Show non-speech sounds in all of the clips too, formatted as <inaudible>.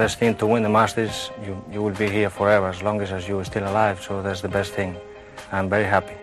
Best thing to win the Masters, you, you will be here forever as long as, you are still alive. So that's the best thing. I'm very happy.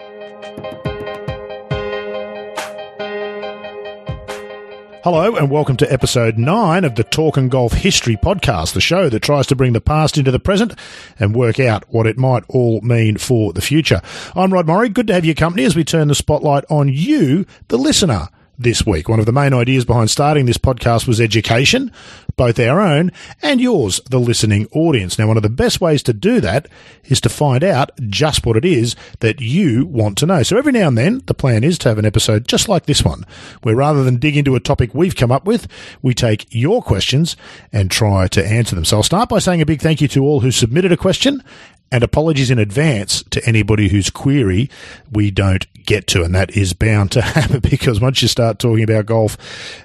Hello, and welcome to episode 9 of the Talking Golf History Podcast, the show that tries to bring the past into the present and work out what it might all mean for the future. I'm Rod Morri. Good to have your company as we turn the spotlight on you, the listener this week. One of the main ideas behind starting this podcast was education, both our own and yours, the listening audience. Now, one of the best ways to do that is to find out just what it is that you want to know. So every now and then, the plan is to have an episode just like this one, where rather than dig into a topic we've come up with, we take your questions and try to answer them. So I'll start by saying a big thank you to all who submitted a question and apologies in advance to anybody whose query we don't get to. And that is bound to <laughs> happen because once you start talking about golf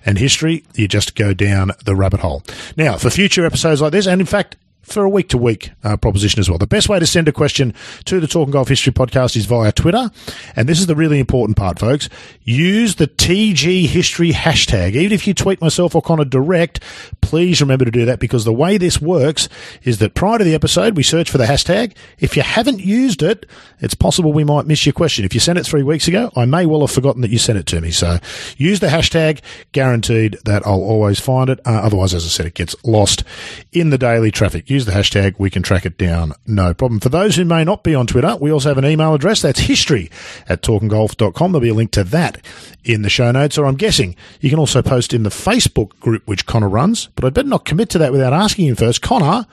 and history, you just go down the rabbit hole. Now, for future episodes like this, and in fact, for a week to week proposition as well. The best way to send a question to the Talking Golf History podcast is via Twitter. And this is the really important part, folks. Use the TG History hashtag. Even if you tweet myself or Connor direct, please remember to do that because the way this works is that prior to the episode, we search for the hashtag. If you haven't used it, it's possible we might miss your question. If you sent it three weeks ago, I may well have forgotten that you sent it to me. So use the hashtag, guaranteed that I'll always find it. Uh, otherwise, as I said, it gets lost in the daily traffic use the hashtag, we can track it down, no problem. For those who may not be on Twitter, we also have an email address. That's history at talkinggolf.com. There'll be a link to that in the show notes, or I'm guessing you can also post in the Facebook group, which Connor runs, but I'd better not commit to that without asking him first. Connor,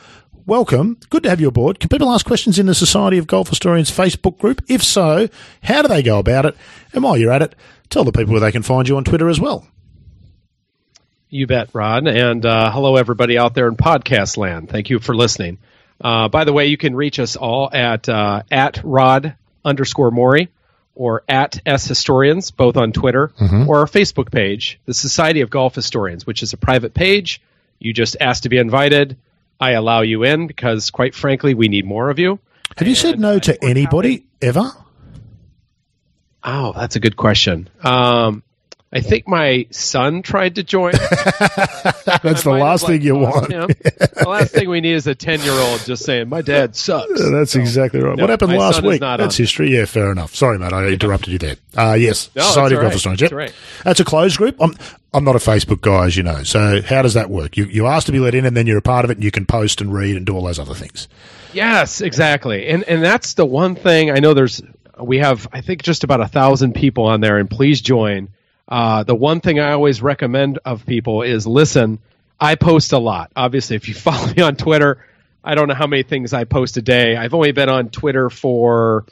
welcome. Good to have you aboard. Can people ask questions in the Society of Golf Historians Facebook group? If so, how do they go about it? And while you're at it, tell the people where they can find you on Twitter as well. You bet, Rod. And uh, hello, everybody out there in podcast land. Thank you for listening. Uh, by the way, you can reach us all at uh, at Rod underscore Morri or at S Historians, both on Twitter mm-hmm. or our Facebook page, the Society of Golf Historians, which is a private page. You just ask to be invited. I allow you in because, quite frankly, we need more of you. Have you said no to anybody ever? Oh, that's a good question. Um, I think my son tried to join. <laughs> That's the last thing you want. the last thing we need is a 10 year old just saying, My dad sucks. That's so, exactly right. No, what happened last week? That's history. Yeah, fair enough. Sorry, mate. I interrupted you there. Uh, yes. No, Society of Golf Historians. Yep. Right. That's a closed group. I'm, I'm not a Facebook guy, as you know. So how does that work? You, you ask to be let in and then you're a part of it and you can post and read and do all those other things. Yes, exactly. And, and that's the one thing I know there's, we have, I think, just about a thousand people on there, and please join uh, the one thing I always recommend of people is listen. I post a lot. Obviously, if you <laughs> follow me on Twitter, I don't know how many things I post a day. I've only been on Twitter for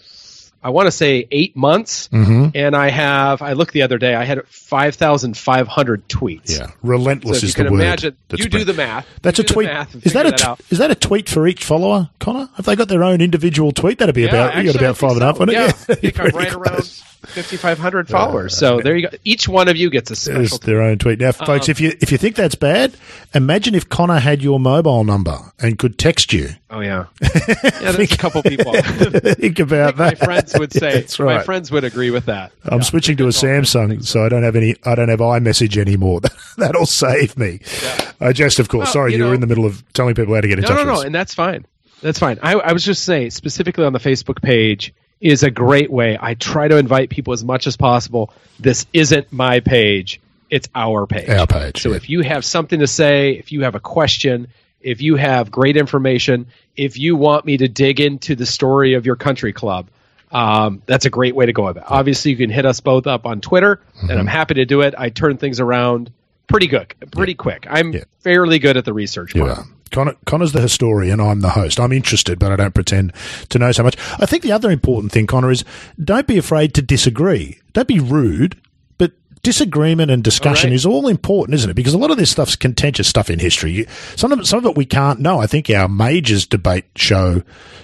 I want to say eight months, mm-hmm. and I have. I looked the other day. I had five thousand five hundred tweets. Yeah, relentless so is the word. Imagine, you do the math. That's a tweet. Is that a that is that a tweet for each follower, Connor? Have they got their own individual tweet? That'd be yeah, about. Actually, you got about five so. and a half on yeah, it. Yeah, <laughs> I think I'm right around 5,500 followers. So there you go. Each one of you gets a special. There's their own tweet. Now, folks, Um, if you if you think that's bad, imagine if Connor had your mobile number and could text you. Oh yeah, <laughs> yeah. There's a couple people. <laughs> think about My that. friends would say. That's right. My friends would agree with that. I'm Yeah. switching to a Samsung, so I don't have any. I don't have iMessage anymore. <laughs> That'll save me. I just, of course. Well, sorry, you you were in the middle of telling people how to get in No, touch no, with no, and that's fine. That's fine. I, I was just saying, specifically on the Facebook page, is a great way. I try to invite people as much as possible. This isn't my page; it's our page. Our page, So yeah. if you have something to say, if you have a question, if you have great information, if you want me to dig into the story of your country club, um, that's a great way to go about it. Obviously, you can hit us both up on Twitter, Mm-hmm. and I'm happy to do it. I turn things around pretty good, pretty quick. I'm Yeah. fairly good at the research are. Connor, Connor's the historian. I'm the host. I'm interested, but I don't pretend to know so much. I think the other important thing, Connor, is don't be afraid to disagree. Don't be rude, but disagreement and discussion All right. is all important, isn't it? Because a lot of this stuff's contentious stuff in history. You- Some of, some of it we can't know. I think our majors debate show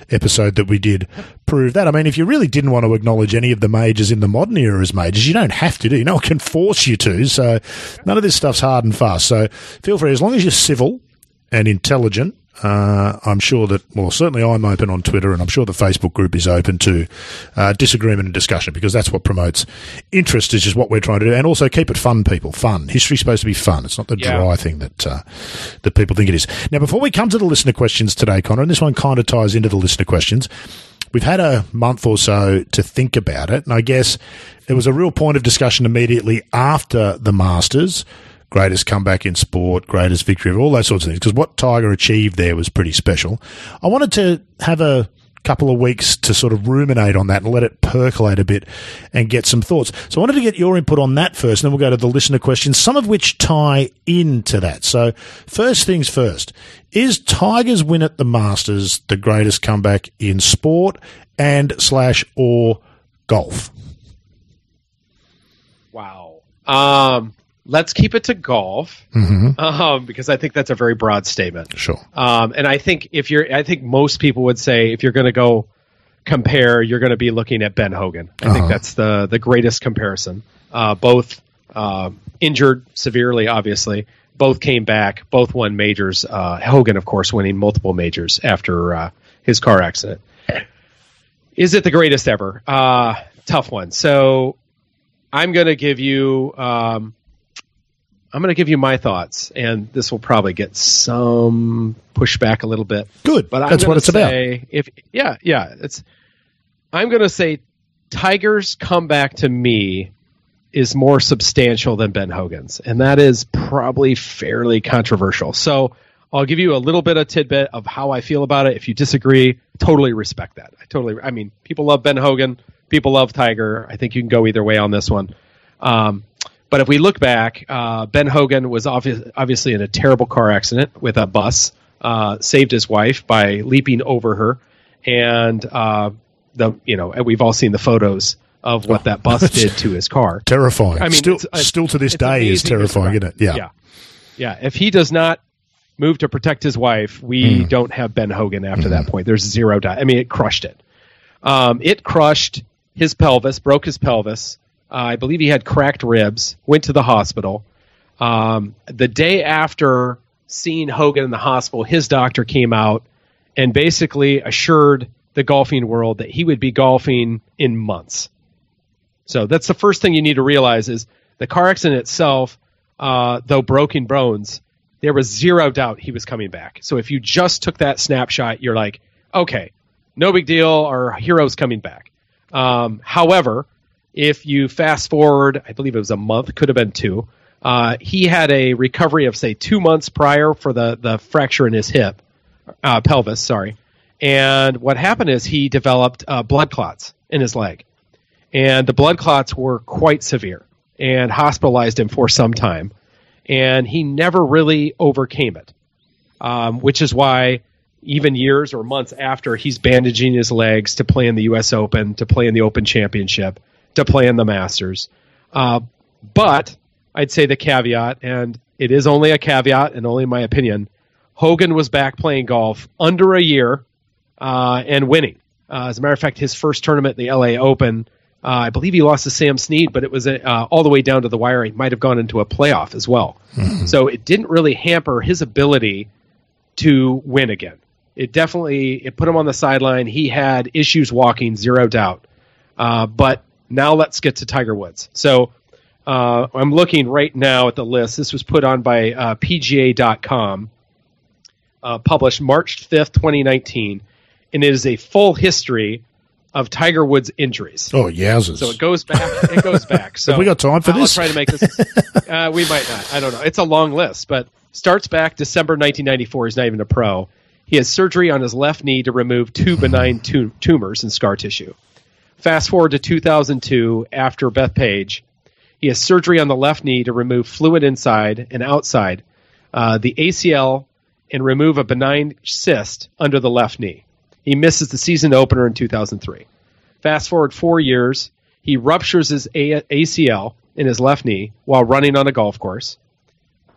episode that we did proved that. I mean, if you really didn't want to acknowledge any of the majors in the modern era as majors, you don't have to do. You know, it can force you to. So none of this stuff's hard and fast. So feel free, as long as you're civil and intelligent. Uh, I'm sure that, well, certainly I'm open on Twitter, and I'm sure the Facebook group is open to uh, disagreement and discussion because that's what promotes interest, is just what we're trying to do, and also keep it fun, people. Fun. History's supposed to be fun. It's not the Yeah. dry thing that uh, that people think it is. Now, before we come to the listener questions today, Connor, and this one kind of ties into the listener questions. We've had a month or so to think about it, and I guess there was a real point of discussion immediately after the Masters greatest comeback in sport, greatest victory, of all those sorts of things. Because what Tiger achieved there was pretty special. I wanted to have a couple of weeks to sort of ruminate on that and let it percolate a bit and get some thoughts. So I wanted to get your input on that first, and then we'll go to the listener questions, some of which tie into that. So first things first, is Tiger's win at the Masters the greatest comeback in sport and slash or golf? Wow. Um, let's keep it to golf Mm-hmm. um, because I think that's a very broad statement. Sure. Um, and I think if you're, I think most people would say if you're going to go compare, you're going to be looking at Ben Hogan. I Uh-huh. think that's the the greatest comparison. Uh, both uh, injured severely, obviously. Both came back. Both won majors. Uh, Hogan, of course, winning multiple majors after uh, his car accident. Is it the greatest ever? Uh, tough one. So I'm going to give you. Um, I'm going to give you my thoughts, and this will probably get some pushback a little bit. Good. But I'm That's what it's about. If yeah, yeah, it's. I'm going to say Tiger's comeback to me is more substantial than Ben Hogan's, and that is probably fairly controversial. So I'll give you a little bit of tidbit of how I feel about it. If you disagree, totally respect that. I totally. I mean, people love Ben Hogan. People love Tiger. I think you can go either way on this one. Um, but if we look back, uh, Ben Hogan was obvi- obviously in a terrible car accident with a bus. Uh, saved his wife by leaping over her, and uh, the you know we've all seen the photos of what that bus <laughs> did to his car. Terrifying. I mean, still, it's- it's- still to this day is terrifying, isn't it? Yeah. yeah, yeah. If he does not move to protect his wife, we Hmm. don't have Ben Hogan after that point. There's zero doubt. I mean, it crushed it. Um, it crushed his pelvis, broke his pelvis. Uh, I believe he had cracked ribs. Went to the hospital. Um, the day after seeing Hogan in the hospital, his doctor came out and basically assured the golfing world that he would be golfing in months. So that's the first thing you need to realize is the car accident itself, uh, though broken bones, there was zero doubt he was coming back. So if you just took that snapshot, you're like, okay, no big deal. Our hero's coming back. Um, however, if you fast forward, I believe it was a month, could have been two. Uh, he had a recovery of say two months prior for the the fracture in his hip, uh, pelvis. Sorry, and what happened is he developed uh, blood clots in his leg, and the blood clots were quite severe and hospitalized him for some time, and he never really overcame it, um, which is why even years or months after he's bandaging his legs to play in the U.S. Open, to play in the Open Championship, to play in the Masters. Uh, but I'd say the caveat, and it is only a caveat and only my opinion, Hogan was back playing golf under a year uh, and winning. Uh, as a matter of fact, his first tournament, the LA Open, uh, I believe he lost to Sam Snead, but it was uh, all the way down to the wire. He might have gone into a playoff as well. So it didn't really hamper his ability to win again. It definitely it put him on the sideline. He had issues walking, zero doubt. Uh, but now let's get to Tiger Woods. So uh, I'm looking right now at the list. This was put on by uh, PGA.com, uh, published March 5th, 2019, and it is a full history of Tiger Woods' injuries. Oh, yowzers. So it goes back. It goes back. <laughs> So we got time for I'll this? try to make this. Uh, we might not. I don't know. It's a long list, but starts back December 1994. He's not even a pro. He has surgery on his left knee to remove two benign tu- tumors and scar tissue. Fast forward to 2002, after Bethpage. he has surgery on the left knee to remove fluid inside and outside uh, the ACL and remove a benign cyst under the left knee. He misses the season opener in 2003. Fast forward four years, he ruptures his A- ACL in his left knee while running on a golf course,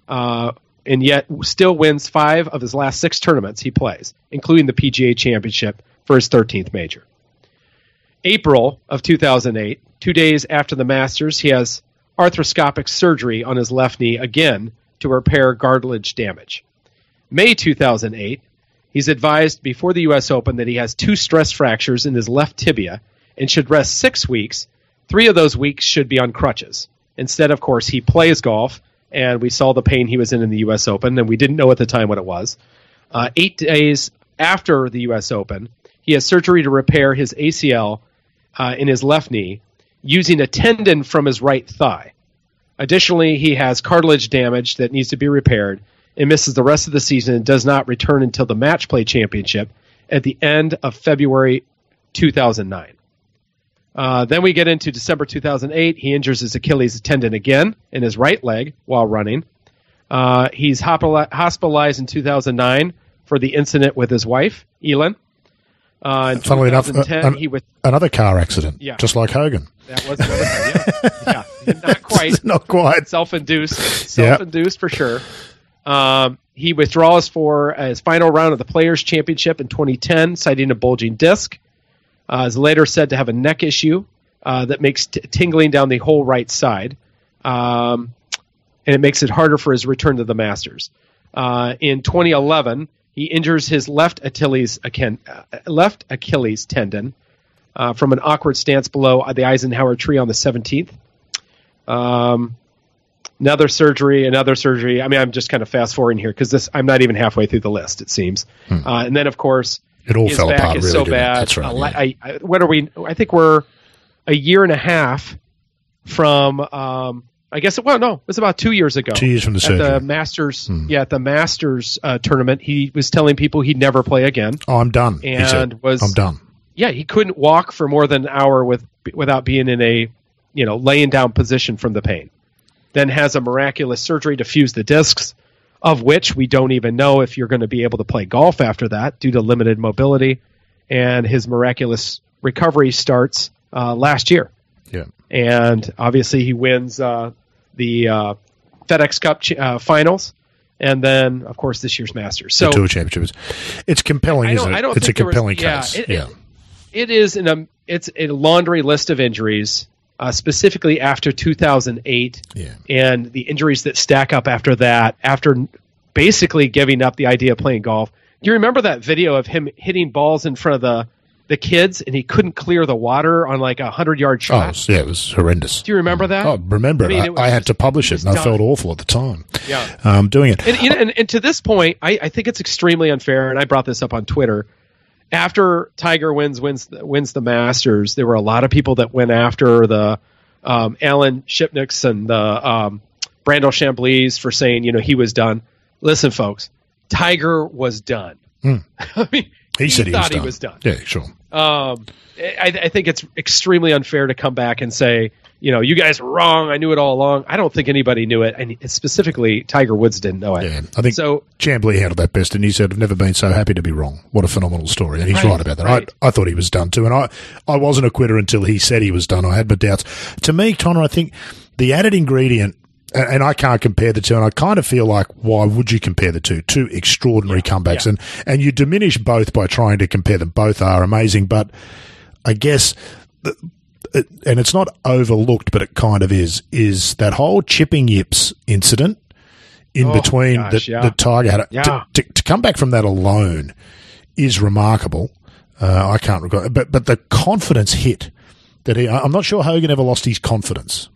uh, and yet still wins five of his last six tournaments he plays, including the PGA Championship for his 13th major. April of 2008, two days after the Masters, he has arthroscopic surgery on his left knee again to repair cartilage damage. May 2008, he's advised before the U.S. Open that he has two stress fractures in his left tibia and should rest six weeks. Three of those weeks should be on crutches. Instead, of course, he plays golf, and we saw the pain he was in in the U.S. Open, and we didn't know at the time what it was. Uh, eight days after the U.S. Open, he has surgery to repair his ACL uh, in his left knee using a tendon from his right thigh. Additionally, he has cartilage damage that needs to be repaired and misses the rest of the season and does not return until the match play championship at the end of February 2009. Uh, then we get into December 2008. He injures his Achilles tendon again in his right leg while running. Uh, he's hospitalized in 2009 for the incident with his wife, Elin. Uh, Funnily enough, uh, an, he was, another car accident, yeah. just like Hogan. That was another yeah. <laughs> yeah. Not quite. Not quite. Self-induced. Self-induced yep. for sure. Um, he withdraws for his final round of the Players' Championship in 2010, citing a bulging disc. Uh, is later said to have a neck issue uh, that makes t- tingling down the whole right side, um, and it makes it harder for his return to the Masters. Uh, in 2011, he injures his left Achilles, uh, left Achilles tendon uh, from an awkward stance below the Eisenhower tree on the 17th. Um, another surgery, another surgery. I mean, I'm just kind of fast forwarding here because this I'm not even halfway through the list. It seems, hmm. uh, and then of course it all fell apart. Is really, so bad. That's right. Yeah. I, I, what are we? I think we're a year and a half from um, I guess well no, it was about two years ago. Two years from the at the Masters. Hmm. Yeah, at the Masters uh, tournament, he was telling people he'd never play again. Oh, I'm done. And was I'm done. Yeah, he couldn't walk for more than an hour with without being in a you know laying down position from the pain. Then has a miraculous surgery to fuse the discs, of which we don't even know if you're going to be able to play golf after that due to limited mobility. And his miraculous recovery starts uh, last year. And obviously he wins uh, the uh, FedEx Cup ch- uh, finals, and then of course this year's Masters. So the tour championships. It's compelling, isn't it? it's a compelling was, case. Yeah, it, yeah. It, it is in a it's a laundry list of injuries. Uh, specifically after 2008 yeah. and the injuries that stack up after that, after basically giving up the idea of playing golf. Do you remember that video of him hitting balls in front of the the kids and he couldn't clear the water on like a hundred yard shot. Oh, yeah, it was horrendous. Do you remember that? Oh, remember I, mean, it. I, I had to publish it, and done. I felt awful at the time. Yeah, um, doing it. And, and, and, to this point, I, I think it's extremely unfair. And I brought this up on Twitter. After Tiger wins wins wins the Masters, there were a lot of people that went after the um, Alan Shipnucks and the um, Brandel Chamblees for saying you know he was done. Listen, folks, Tiger was done. Mm. <laughs> I mean, he, he said he thought was, he was done. Yeah, sure. Um, I, I, think it's extremely unfair to come back and say, you know, you guys were wrong. I knew it all along. I don't think anybody knew it, and specifically Tiger Woods didn't know it. Yeah, I think so. Chamblee handled that best, and he said, "I've never been so happy to be wrong." What a phenomenal story, and he's right, right about that. Right. I, I thought he was done too, and I, I wasn't a quitter until he said he was done. I had my doubts. To me, Connor, I think the added ingredient and I can't compare the two. And I kind of feel like, why would you compare the two? Two extraordinary yeah, comebacks, yeah. and and you diminish both by trying to compare them. Both are amazing, but I guess. It, and it's not overlooked, but it kind of is. Is that whole chipping yips incident in oh, between gosh, the, yeah. the Tiger had to, to, to, come back from that alone is remarkable. Uh, I can't regret, but but the confidence hit that he. I'm not sure Hogan ever lost his confidence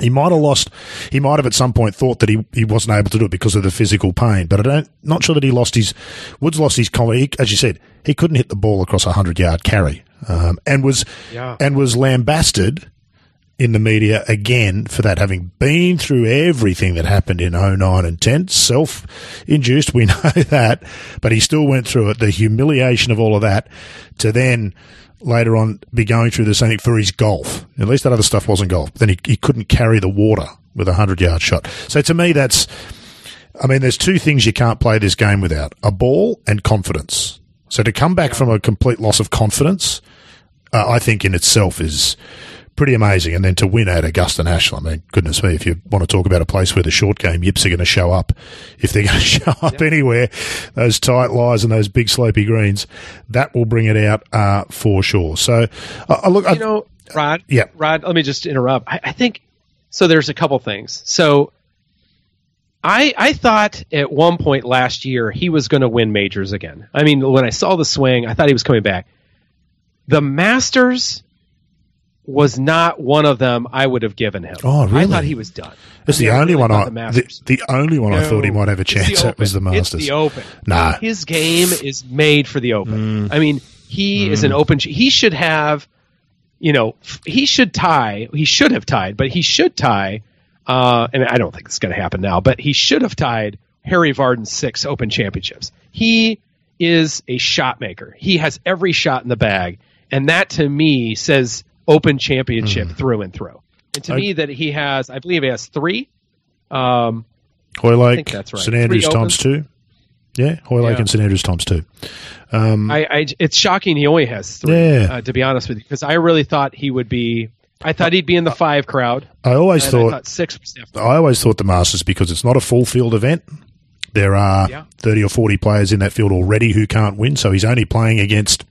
he might have lost, he might have at some point thought that he, he wasn't able to do it because of the physical pain, but I don't, not sure that he lost his, Woods lost his confidence. As you said, he couldn't hit the ball across a hundred yard carry, um, and was, yeah. and was lambasted in the media again for that, having been through everything that happened in 09 and 10, self induced, we <laughs> know that, but he still went through it, the humiliation of all of that to then, later on be going through the same for his golf. At least that other stuff wasn't golf. Then he, he couldn't carry the water with a hundred yard shot. So to me, that's, I mean, there's two things you can't play this game without a ball and confidence. So to come back from a complete loss of confidence, uh, I think in itself is pretty amazing. And then to win at Augusta National, I mean, goodness me, if you want to talk about a place where the short game yips are going to show up, if they're going <laughs> to show up anywhere, those tight lies and those big slopey greens, that will bring it out uh, for sure. So, uh, look, you I, know, Rod. Yeah, Rod. Let me just interrupt. I, I think so. There's a couple things. So. I, I thought at one point last year he was going to win majors again. I mean, when I saw the swing, I thought he was coming back. The Masters was not one of them I would have given him. Oh, really? I thought he was done. It's the only really one I the, the, only one no, I thought he might have a chance at was the Masters. It's the Open. Nah, his game is made for the Open. Mm. I mean, he mm. is an Open. He should have, you know, he should tie. He should have tied, but he should tie. Uh, and I don't think it's going to happen now, but he should have tied Harry Vardon's six Open championships. He is a shot maker. He has every shot in the bag, and that to me says Open Championship mm. through and through. And to I, me, that he has, I believe he has three. Um, Hoylake, that's right. St Andrews times two. Yeah, Hoylake yeah. and St Andrews times two. Um, I, I, it's shocking he only has three. Yeah. Uh, to be honest with you, because I really thought he would be. I thought he'd be in the five crowd. I always thought, I thought six. I always thought the Masters because it's not a full field event. There are yeah. 30 or 40 players in that field already who can't win, so he's only playing against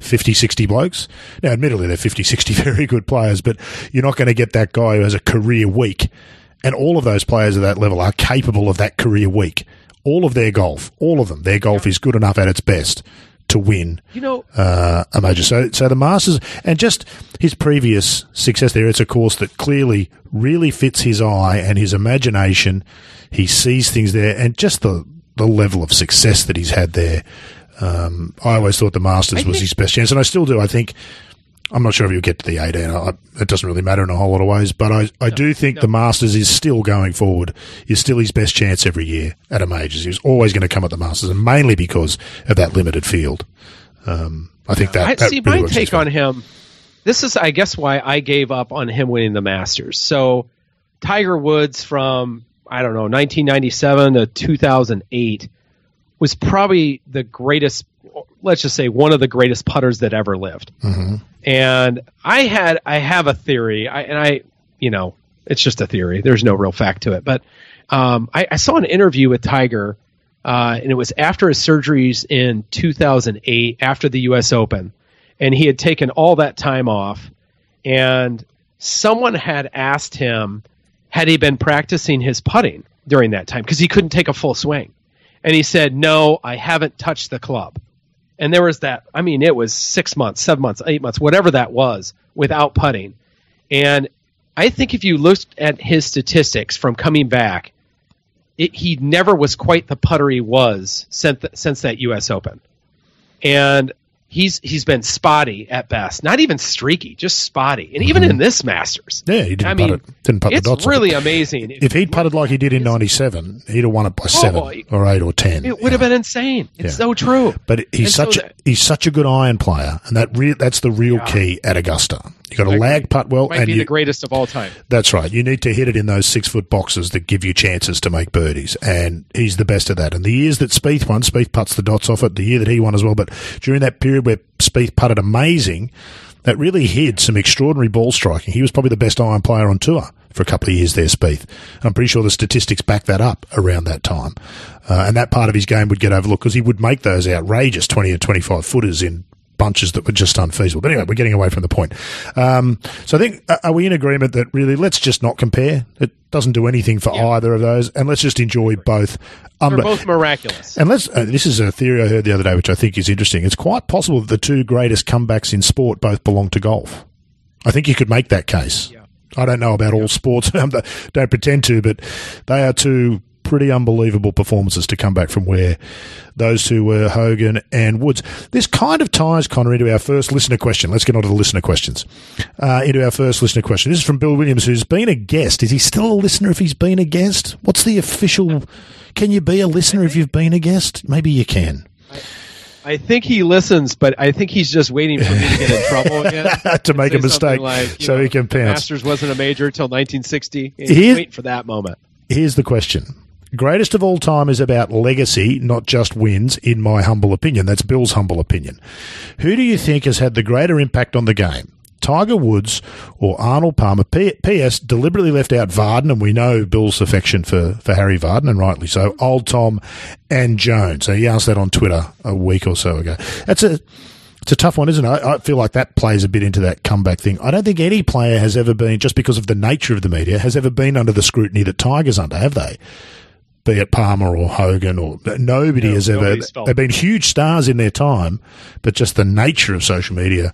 50, 60 blokes. Now, admittedly, they're 50, <laughs> 60 very good players, but you're not going to get that guy who has a career week. And all of those players at that level are capable of that career week. All of their golf, all of them, their golf yeah. is good enough at its best to win you know, uh, a major. So, so the Masters, and just his previous success there, it's a course that clearly really fits his eye and his imagination. He sees things there, and just the, the level of success that he's had there. Um, I always thought the Masters was his best chance, and I still do. I think I'm not sure if you'll get to the 18. I, it doesn't really matter in a whole lot of ways, but I, I no, do think no. the Masters is still going forward, is still his best chance every year at a majors. He was always going to come at the Masters, and mainly because of that limited field. Um, I think that. I, that see, really my take on him. This is, I guess, why I gave up on him winning the Masters. So, Tiger Woods from I don't know 1997 to 2008 was probably the greatest let's just say one of the greatest putters that ever lived. Mm-hmm. And I had I have a theory, I, and I you know it's just a theory. There's no real fact to it, but um, I, I, saw an interview with Tiger, uh, and it was after his surgeries in 2008, after the U.S. Open, and he had taken all that time off, and someone had asked him had he been practicing his putting during that time because he couldn't take a full swing, and he said, "No, I haven't touched the club." And there was that, I mean, it was six months, seven months, eight months, whatever that was, without putting. And I think if you looked at his statistics from coming back, it, he never was quite the putter he was since, since that U.S. Open. And he's he's been spotty at best, not even streaky, just spotty. And even mm-hmm. in this Masters, yeah, he didn't I mean, it, didn't putt it's the dots. really amazing. If, if he'd putted like he did in '97, he'd have won it by seven oh, or eight or ten. It would have been insane. It's yeah. so true. But he's and such so that, he's such a good iron player, and that re- that's the real yeah. key at Augusta. You got to lag putt well, might and be you, the greatest of all time. That's right. You need to hit it in those six foot boxes that give you chances to make birdies, and he's the best of that. And the years that Spieth won, Spieth puts the dots off it. The year that he won as well, but during that period where Spieth putted amazing, that really hid some extraordinary ball striking. He was probably the best iron player on tour for a couple of years there, Spieth. And I'm pretty sure the statistics back that up around that time. Uh, and that part of his game would get overlooked because he would make those outrageous 20 and 25 footers in bunches that were just unfeasible. But anyway, we're getting away from the point. Um, so I think, are we in agreement that really let's just not compare? It doesn't do anything for yeah. either of those, and let's just enjoy both. Um, They're both miraculous. And let's. Uh, this is a theory I heard the other day, which I think is interesting. It's quite possible that the two greatest comebacks in sport both belong to golf. I think you could make that case. Yeah. I don't know about all sports. <laughs> don't pretend to, but they are two pretty unbelievable performances to come back from where those two were Hogan and Woods. This kind of ties, Connor, into our first listener question. Let's get on to the listener questions. Uh, into our first listener question. This is from Bill Williams, who's been a guest. Is he still a listener if he's been a guest? What's the official. Can you be a listener if you've been a guest? Maybe you can. I think he listens, but I think he's just waiting for me to get in trouble <laughs> again to make a mistake, like, so know, he can pounce. Masters wasn't a major until 1960. He's waiting for that moment. Here's the question: Greatest of all time is about legacy, not just wins, in my humble opinion. That's Bill's humble opinion. Who do you think has had the greater impact on the game? Tiger Woods or Arnold Palmer. P- P.S. deliberately left out Vardon, and we know Bill's affection for, for Harry Vardon, and rightly so. Old Tom and Jones. So he asked that on Twitter a week or so ago. That's a it's a tough one, isn't it? I, I feel like that plays a bit into that comeback thing. I don't think any player has ever been, just because of the nature of the media, has ever been under the scrutiny that Tiger's under, have they? Be it Palmer or Hogan or nobody No, has ever. They've been huge stars in their time, but just the nature of social media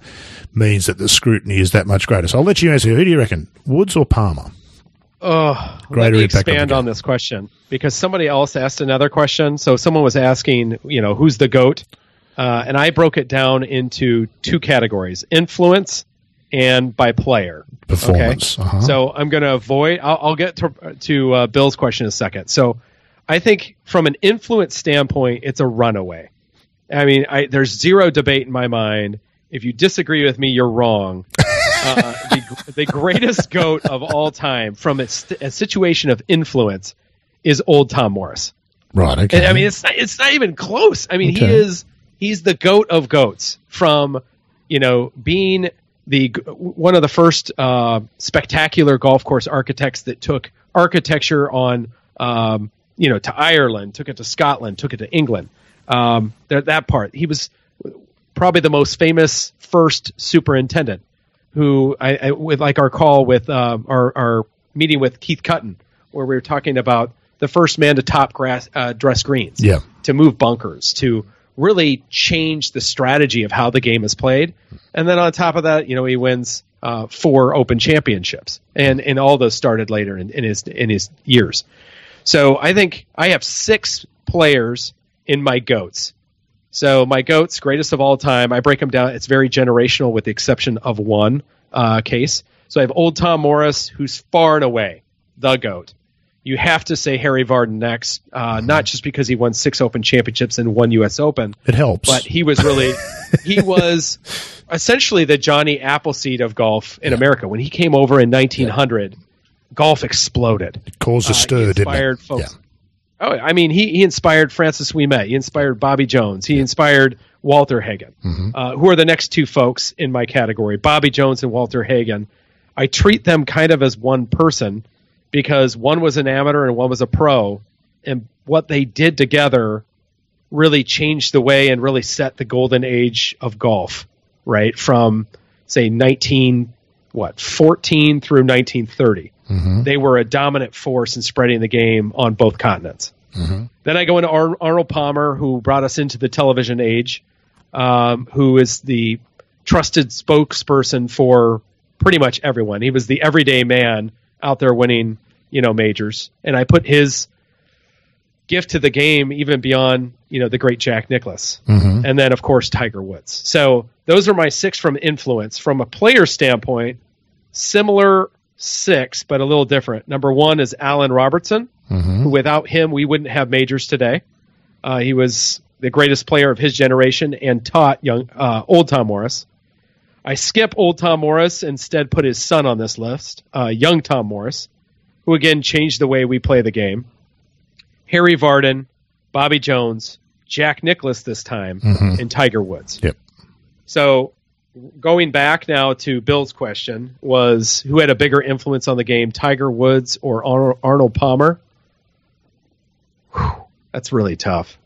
means that the scrutiny is that much greater. So I'll let you answer. Who do you reckon, Woods or Palmer? Oh, Greater let me impact on expand on this question because somebody else asked another question. So someone was asking, you know, who's the goat? Uh, and I broke it down into two categories: influence and by player. Performance. Okay? Uh-huh. So I'm going to avoid. I'll, I'll get to, to uh, Bill's question in a second. So I think from an influence standpoint, it's a runaway. I mean, I, there's zero debate in my mind. If you disagree with me, you're wrong. <laughs> Uh, the, the greatest goat of all time from a, st- a situation of influence is old Tom Morris. Right. Okay. And, I mean, it's not, it's not even close. I mean, he is he's the goat of goats from you know being the one of the first uh, spectacular golf course architects that took architecture on um, you know to Ireland, took it to Scotland, took it to England. Um, that that part he was probably the most famous first superintendent who I, I with like our call with uh, our our meeting with Keith Cutten where we were talking about the first man to top grass uh, dress greens yeah. to move bunkers, to really change the strategy of how the game is played. And then on top of that, you know, he wins uh, four Open championships, and and all those started later in, in his in his years. So I think I have six players in my goats. So my goats, greatest of all time, I break them down. It's very generational, with the exception of one uh, case. So I have old Tom Morris, who's far and away the goat. You have to say Harry Vardon next, uh, not just because he won six Open championships and one U.S. Open, It helps. but he was really <laughs> he was essentially the Johnny Appleseed of golf in America. When he came over in 1900, golf exploded. caused a Uh, stir, didn't it? inspired folks. Oh, I mean, he, he inspired Francis Ouimet. He inspired Bobby Jones. He inspired Walter Hagen, Mm-hmm. uh, who are the next two folks in my category, Bobby Jones and Walter Hagen. I treat them kind of as one person because one was an amateur and one was a pro, and what they did together really changed the way and really set the golden age of golf, right? From say 19 what 14 through 1930 Mm-hmm. they were a dominant force in spreading the game on both continents. Mm-hmm. Then I go into Ar- Arnold Palmer, who brought us into the television age, um, who is the trusted spokesperson for pretty much everyone. He was the everyday man out there winning, you know, majors. And I put his gift to the game even beyond, you know, the great Jack Nicklaus. Mm-hmm. And then, of course, Tiger Woods. So those are my six from influence. From a player standpoint, similar six, but a little different. Number one is Allan Robertson, who without him, we wouldn't have majors today. Uh, he was the greatest player of his generation and taught young uh, old Tom Morris. I skip old Tom Morris, instead put his son on this list, uh, young Tom Morris, who again changed the way we play the game. Harry Vardon, Bobby Jones, Jack Nicklaus this time, and Tiger Woods. Yep. So going back now to Bill's question was who had a bigger influence on the game, Tiger Woods or Arnold Palmer? Whew, that's really tough.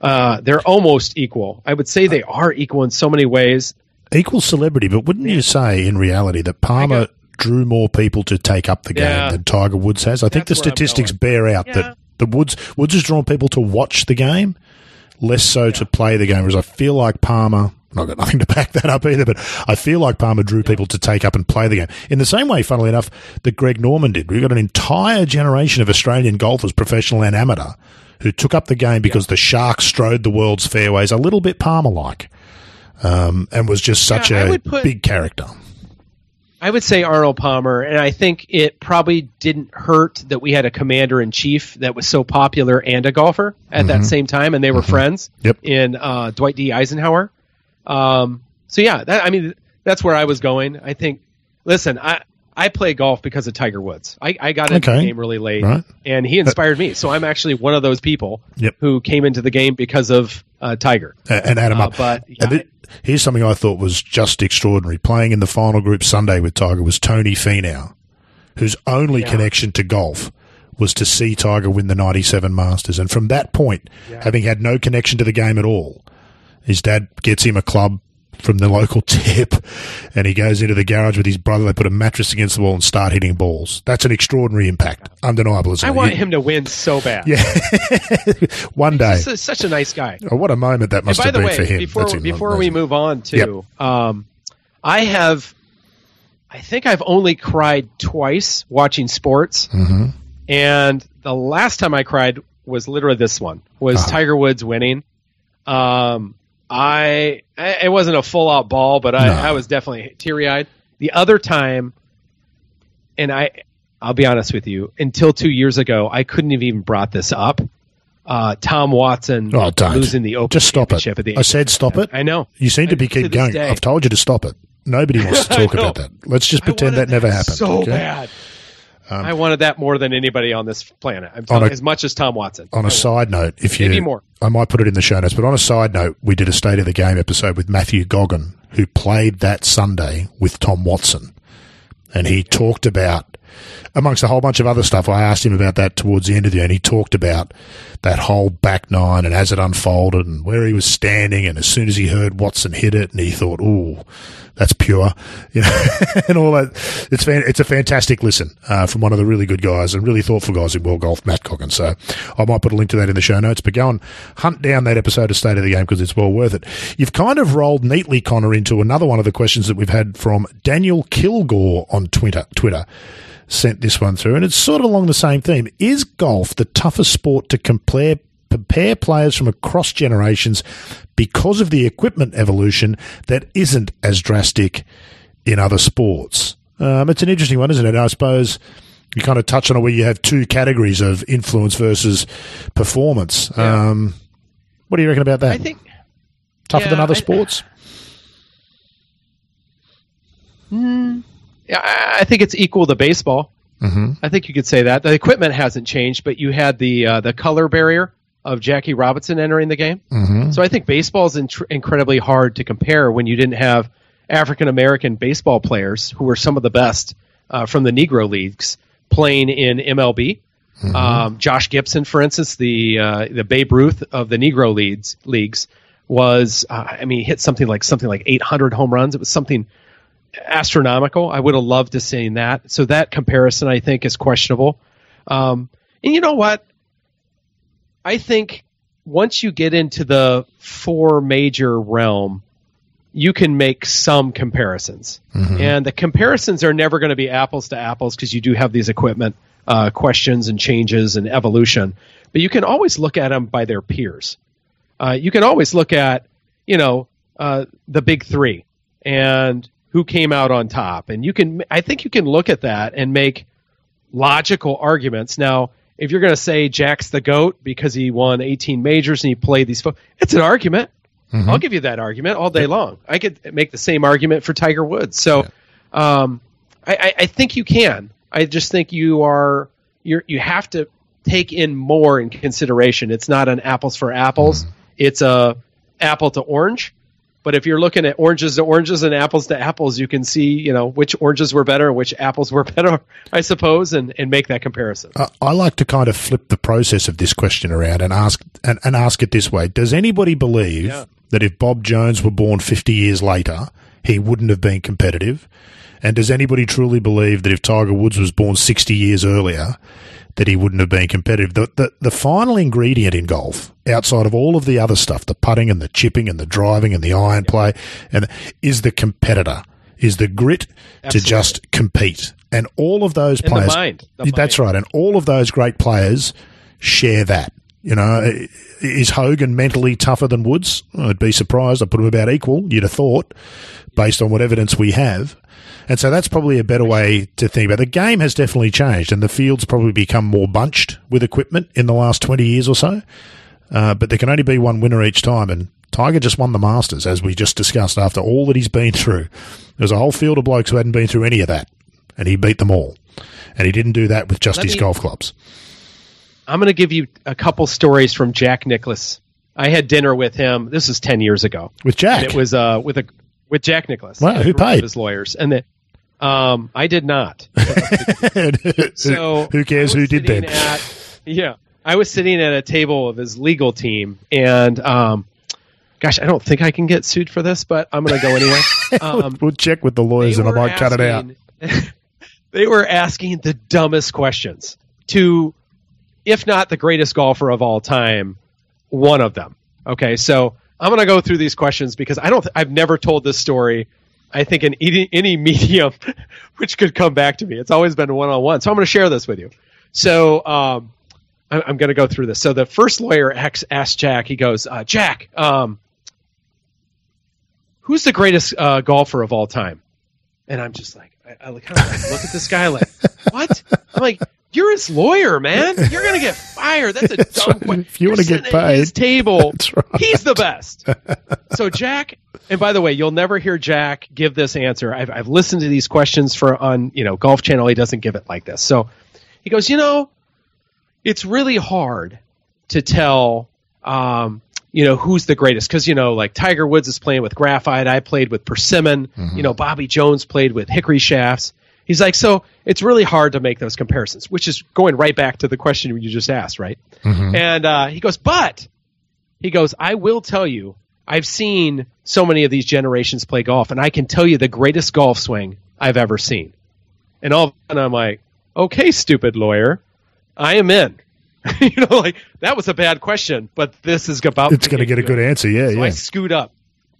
Uh, they're almost equal. I would say they are equal in so many ways. Equal celebrity, but wouldn't you say in reality that Palmer got- drew more people to take up the game Yeah. than Tiger Woods has? I think the That's where I'm statistics bear out Yeah. that the Woods Woods has drawn people to watch the game, less so to play the game. Whereas I feel like Palmer. I've got nothing to back that up either, but I feel like Palmer drew people to take up and play the game. In the same way, funnily enough, that Greg Norman did. We've got an entire generation of Australian golfers, professional and amateur, who took up the game because the Sharks strode the world's fairways a little bit Palmer like. Um, and was just such Yeah, a put- big character. I would say Arnold Palmer, and I think it probably didn't hurt that we had a commander in chief that was so popular and a golfer at that same time, and they were friends Yep. in uh, Dwight D. Eisenhower. Um, so yeah, that, I mean that's where I was going. I think. Listen, I I play golf because of Tiger Woods. I, I got into Okay. the game really late, Right. and he inspired me. So I'm actually one of those people Yep. who came into the game because of uh, Tiger. And Adam. Uh, but, yeah, And it- here's something I thought was just extraordinary. Playing in the final group Sunday with Tiger was Tony Finau, whose only connection to golf was to see Tiger win the 97 Masters. And from that point, having had no connection to the game at all, his dad gets him a club from the local <laughs> tip and he goes into the garage with his brother. They put a mattress against the wall and start hitting balls. That's an extraordinary impact. Undeniable, I want him to win so bad. Yeah. <laughs> One day. He's such a nice guy. Oh, what a moment that must by have the been way, for him. before That's before we move on to, um, I have, I think I've only cried twice watching sports, Mm-hmm. and the last time I cried was literally this one was Uh-huh. Tiger Woods winning. Um, I, I it wasn't a full out ball, but I, No. I was definitely teary eyed. The other time, and I, I'll be honest with you, until two years ago, I couldn't have even brought this up. Uh, Tom Watson Oh, don't. losing the Open Just stop it. Championship at the I said stop it. I know. You seem to be To keep this going. day. I've told you to stop it. Nobody <laughs> wants to talk about that. Let's just pretend that never happened. So okay? Um. I wanted that more than anybody on this planet. I'm telling, a- as much as Tom Watson. On I a side note, if you, Maybe more. I might put it in the show notes, but on a side note, we did a State of the Game episode with Matthew Goggin, who played that Sunday with Tom Watson. And he talked about, amongst a whole bunch of other stuff, I asked him about that towards the end of the year, and he talked about that whole back nine and as it unfolded and where he was standing. And as soon as he heard Watson hit it, and he thought, ooh, that's pure, <laughs> you know, and all that. It's fan, it's a fantastic listen uh, from one of the really good guys and really thoughtful guys in world golf, Matt Goggin. So I might put a link to that in the show notes. But go and hunt down that episode of State of the Game because it's well worth it. You've kind of rolled neatly, Connor, into another one of the questions that we've had from Daniel Kilgore on Twitter. Twitter sent this one through, and it's sort of along the same theme. Is golf the toughest sport to compare? Prepare players from across generations because of the equipment evolution that isn't as drastic in other sports. Um, it's an interesting one, isn't it? I suppose you kind of touch on it where you have two categories of influence versus performance. Um, what do you reckon about that? I think Tougher yeah, than other I- sports? yeah, I I think it's equal to baseball. Mm-hmm. I think you could say that. The equipment hasn't changed, but you had the uh, the color barrier of Jackie Robinson entering the game. Mm-hmm. So I think baseball is incredibly hard to compare when you didn't have African American baseball players who were some of the best uh, from the Negro leagues playing in MLB. Um, Josh Gibson, for instance, the uh, the Babe Ruth of the Negro leagues leagues was, uh, I mean, he hit something like something like 800 home runs. It was something astronomical. I would have loved to seen that. So that comparison, I think, is questionable. Um, and you know what? I think once you get into the four major realm, you can make some comparisons. And the comparisons are never going to be apples to apples because you do have these equipment uh, questions and changes and evolution. But you can always look at them by their peers. Uh, you can always look at, you know, uh, the big three and who came out on top. And you can, I think you can look at that and make logical arguments. Now, if you're going to say Jack's the GOAT because he won 18 majors and he played these, fo- it's an argument. I'll give you that argument all day long. I could make the same argument for Tiger Woods. So, um, I, I, I think you can. I just think you are you you have to take in more in consideration. It's not an apples for apples. It's a apple to orange. But if you're looking at oranges to oranges and apples to apples, you can see you know which oranges were better and which apples were <laughs> better, I suppose, and, and make that comparison. I- I like to kind of flip the process of this question around and ask and, and ask it this way: Does anybody believe Yeah. that if Bob Jones were born fifty years later, he wouldn't have been competitive? And does anybody truly believe that if Tiger Woods was born sixty years earlier, that he wouldn't have been competitive? The, the the final ingredient in golf, outside of all of the other stuff, the putting and the chipping and the driving and the iron play, and is the competitor, is the grit to just compete. And all of those And the players, mind. The that's right, and all of those great players share that. You know, is Hogan mentally tougher than Woods? I'd be surprised. I put him about equal. You'd have thought, based on what evidence we have. And so that's probably a better way to think about it. The game has definitely changed, and the field's probably become more bunched with equipment in the last 20 years or so. Uh, but there can only be one winner each time, and Tiger just won the Masters, as we just discussed, after all that he's been through. There's a whole field of blokes who hadn't been through any of that and he beat them all. And he didn't do that with just Let his me- golf clubs. I'm going to give you a couple stories from Jack Nicklaus. I had dinner with him. This is ten years ago. With Jack. And it was uh, with a with Jack Nicklaus. Wow, who paid? His lawyers, and the, um, I did not. <laughs> So who cares who did then? At, yeah, I was sitting at a table of his legal team, and um, gosh, I don't think I can get sued for this, but I'm going to go anyway. <laughs> Um, we'll check with the lawyers and I might cut it out. <laughs> they were asking the dumbest questions to, if not the greatest golfer of all time, one of them. Okay, so I'm going to go through these questions because I don't. I've never told this story. I think in any, any <laughs> medium, which could come back to me. It's always been one on one. So I'm going to share this with you. So um, I- I'm going to go through this. So the first lawyer asked Jack. He goes, uh, Jack, um, who's the greatest uh, golfer of all time? And I'm just like, I, I kind of like look at this guy like, what? I'm like, you're his lawyer, man. <laughs> You're gonna get fired. That's a dumb right. question. If you wanna get sitting at his paid, table. <laughs> right. He's the best. <laughs> so Jack, and by the way, you'll never hear Jack give this answer. I've, I've listened to these questions for on you know Golf Channel. He doesn't give it like this. So he goes, you know, it's really hard to tell, um, you know, who's the greatest because you know, like Tiger Woods is playing with graphite. I played with persimmon. Mm-hmm. You know, Bobby Jones played with hickory shafts. He's like, so it's really hard to make those comparisons, which is going right back to the question you just asked, right? Mm-hmm. And uh, he goes, but he goes, I will tell you, I've seen so many of these generations play golf, and I can tell you the greatest golf swing I've ever seen. And all of a sudden I'm like, okay, stupid lawyer, I am in. <laughs> you know, like that was a bad question, but this is about. It's going to get a good answer. Yeah, So yeah. I scoot up.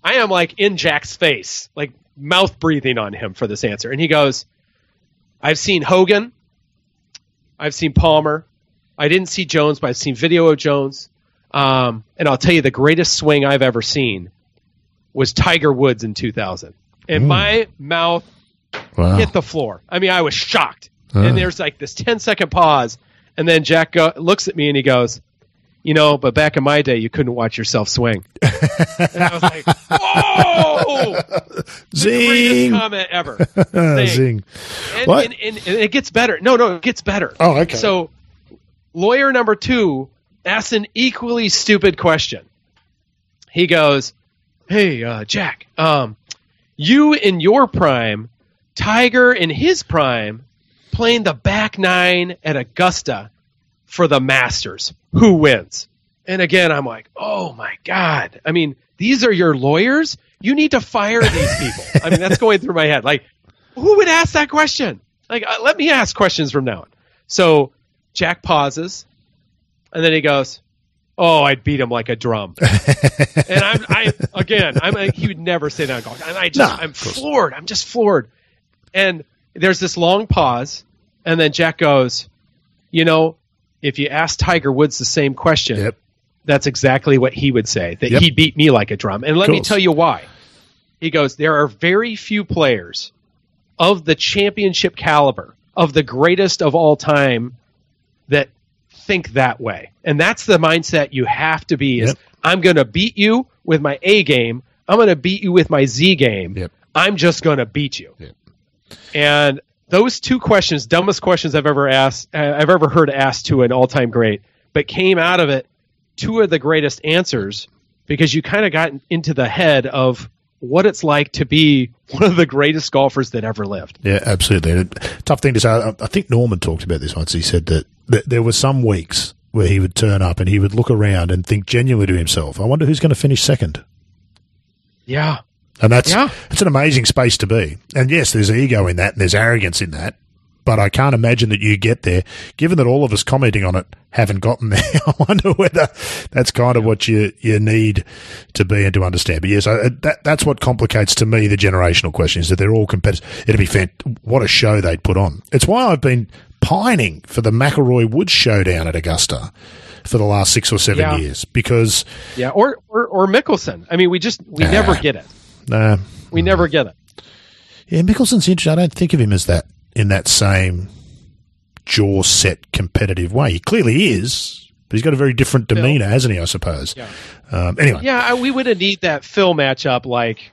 I am like in Jack's face, like mouth breathing on him for this answer. And he goes, I've seen Hogan. I've seen Palmer. I didn't see Jones, but I've seen video of Jones. Um, and I'll tell you, the greatest swing I've ever seen was Tiger Woods in 2000. And my mouth Wow. hit the floor. I mean, I was shocked. Ah. And there's like this 10 second pause. And then Jack go- looks at me and he goes, You know, but back in my day, you couldn't watch yourself swing. <laughs> and I was like, Whoa! <laughs> Zing. comment ever. <laughs> Ah, Zing. And, What? and, and, and it gets better. No, no, it gets better. Oh, okay. So, lawyer number two asks an equally stupid question. He goes, "Hey, uh, Jack, um, you in your prime, Tiger in his prime, playing the back nine at Augusta for the Masters. Who wins?" And again, I'm like, "Oh my god! I mean, these are your lawyers. You need to fire these people." I mean, that's going through my head. Like, who would ask that question? Like, uh, let me ask questions from now on. So Jack pauses, and then he goes, "Oh, I'd beat him like a drum." <laughs> and I'm, I again, I'm like, he would never say that. And I just, Nah, I'm floored. I'm just floored. And there's this long pause, and then Jack goes, "You know, if you ask Tiger Woods the same question, Yep. that's exactly what he would say. That Yep. he beat me like a drum. And let me tell you why. He goes, there are very few players of the championship caliber, of the greatest of all time, that think that way. And that's the mindset you have to be is Yep. I'm going to beat you with my A game. I'm going to beat you with my Z game. I'm just going to beat you. And those two questions, dumbest questions I've ever asked, uh, I've ever heard asked to an all-time great, but came out of it two of the greatest answers because you kind of got into the head of what it's like to be <laughs> one of the greatest golfers that ever lived. Yeah, absolutely. And tough thing to say. I I think Norman talked about this once. He said that, that there were some weeks where he would turn up and he would look around and think genuinely to himself, I wonder who's going to finish second. Yeah. And that's Yeah. it's an amazing space to be. And yes, there's ego in that and there's arrogance in that. But I can't imagine that you get there, given that all of us commenting on it haven't gotten there. <laughs> I wonder whether that's kind of what you, you need to be and to understand. But yes, I, uh, that, that's what complicates to me the generational question is that they're all competitive. It'd be fant- what a show they'd put on. It's why I've been pining for the McIlroy Woods showdown at Augusta for the last six or seven Yeah. years because, Yeah. Or, or, or Mickelson. I mean, we just, we never get it. Uh, We never get it. Yeah, Mickelson's interesting. I don't think of him as that in that same jaw set competitive way. He clearly is, but he's got a very different demeanor, hasn't he? I suppose. Yeah. Um, anyway, Yeah. We would have need that Phil matchup like,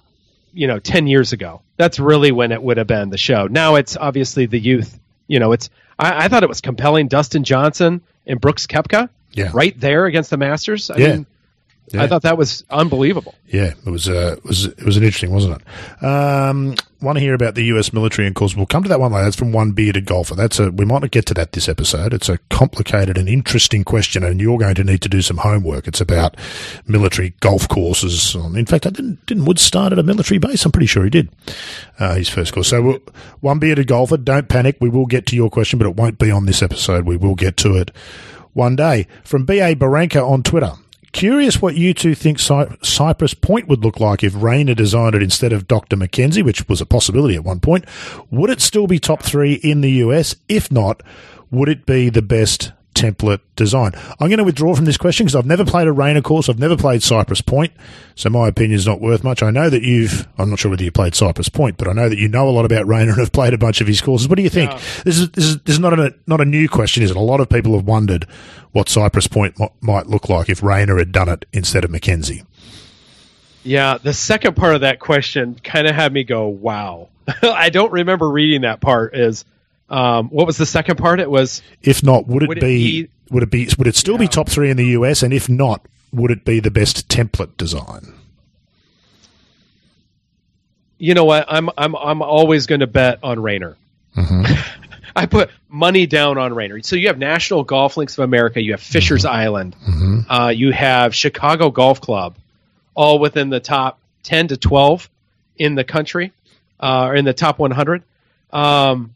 you know, 10 years ago. That's really when it would have been the show. Now it's obviously the youth. You know, it's, I, I thought it was compelling. Dustin Johnson and Brooks Koepka Yeah. right there against the Masters. I Yeah. mean, Yeah. I thought that was unbelievable. Yeah, it was uh, it was it was an interesting, wasn't it? Um, want to hear about the U.S. military, and of course, we'll come to that one later. That's from one bearded golfer. That's a we might not get to that this episode. It's a complicated and interesting question, and you're going to need to do some homework. It's about military golf courses. In fact, I didn't didn't Woods start at a military base? I'm pretty sure he did. Uh, his first course. So we'll, one bearded golfer. Don't panic. We will get to your question, but it won't be on this episode. We will get to it one day. From B.A. Baranka on Twitter. Curious what you two think Cy- Cypress Point would look like if Rayner designed it instead of Dr. MacKenzie, which was a possibility at one point. Would it still be top three in the US? If not, would it be the best template design? I'm going to withdraw from this question because I've never played a Rayner course. I've never played Cypress Point, so my opinion is not worth much. I know that you've, I'm not sure whether you played Cypress Point, but I know that you know a lot about Rayner and have played a bunch of his courses. What do you think? This is, this is, this is not a, not a new question, is it? A lot of people have wondered what Cypress Point m- might look like if Rayner had done it instead of MacKenzie. Yeah, the second part of that question kind of had me go, "Wow." <laughs> I don't remember reading that part. Is um, what was the second part? It was If not, would it, Would it be, be- would it be would it still be top three in the US? And if not, would it be the best template design? you know what? I'm I'm I'm always going to bet on Rayner. <laughs> I put money down on Rayner. So you have National Golf Links of America, you have Fisher's Island, uh, you have Chicago Golf Club, all within the top ten to twelve in the country, uh, or in the top one hundred. Um,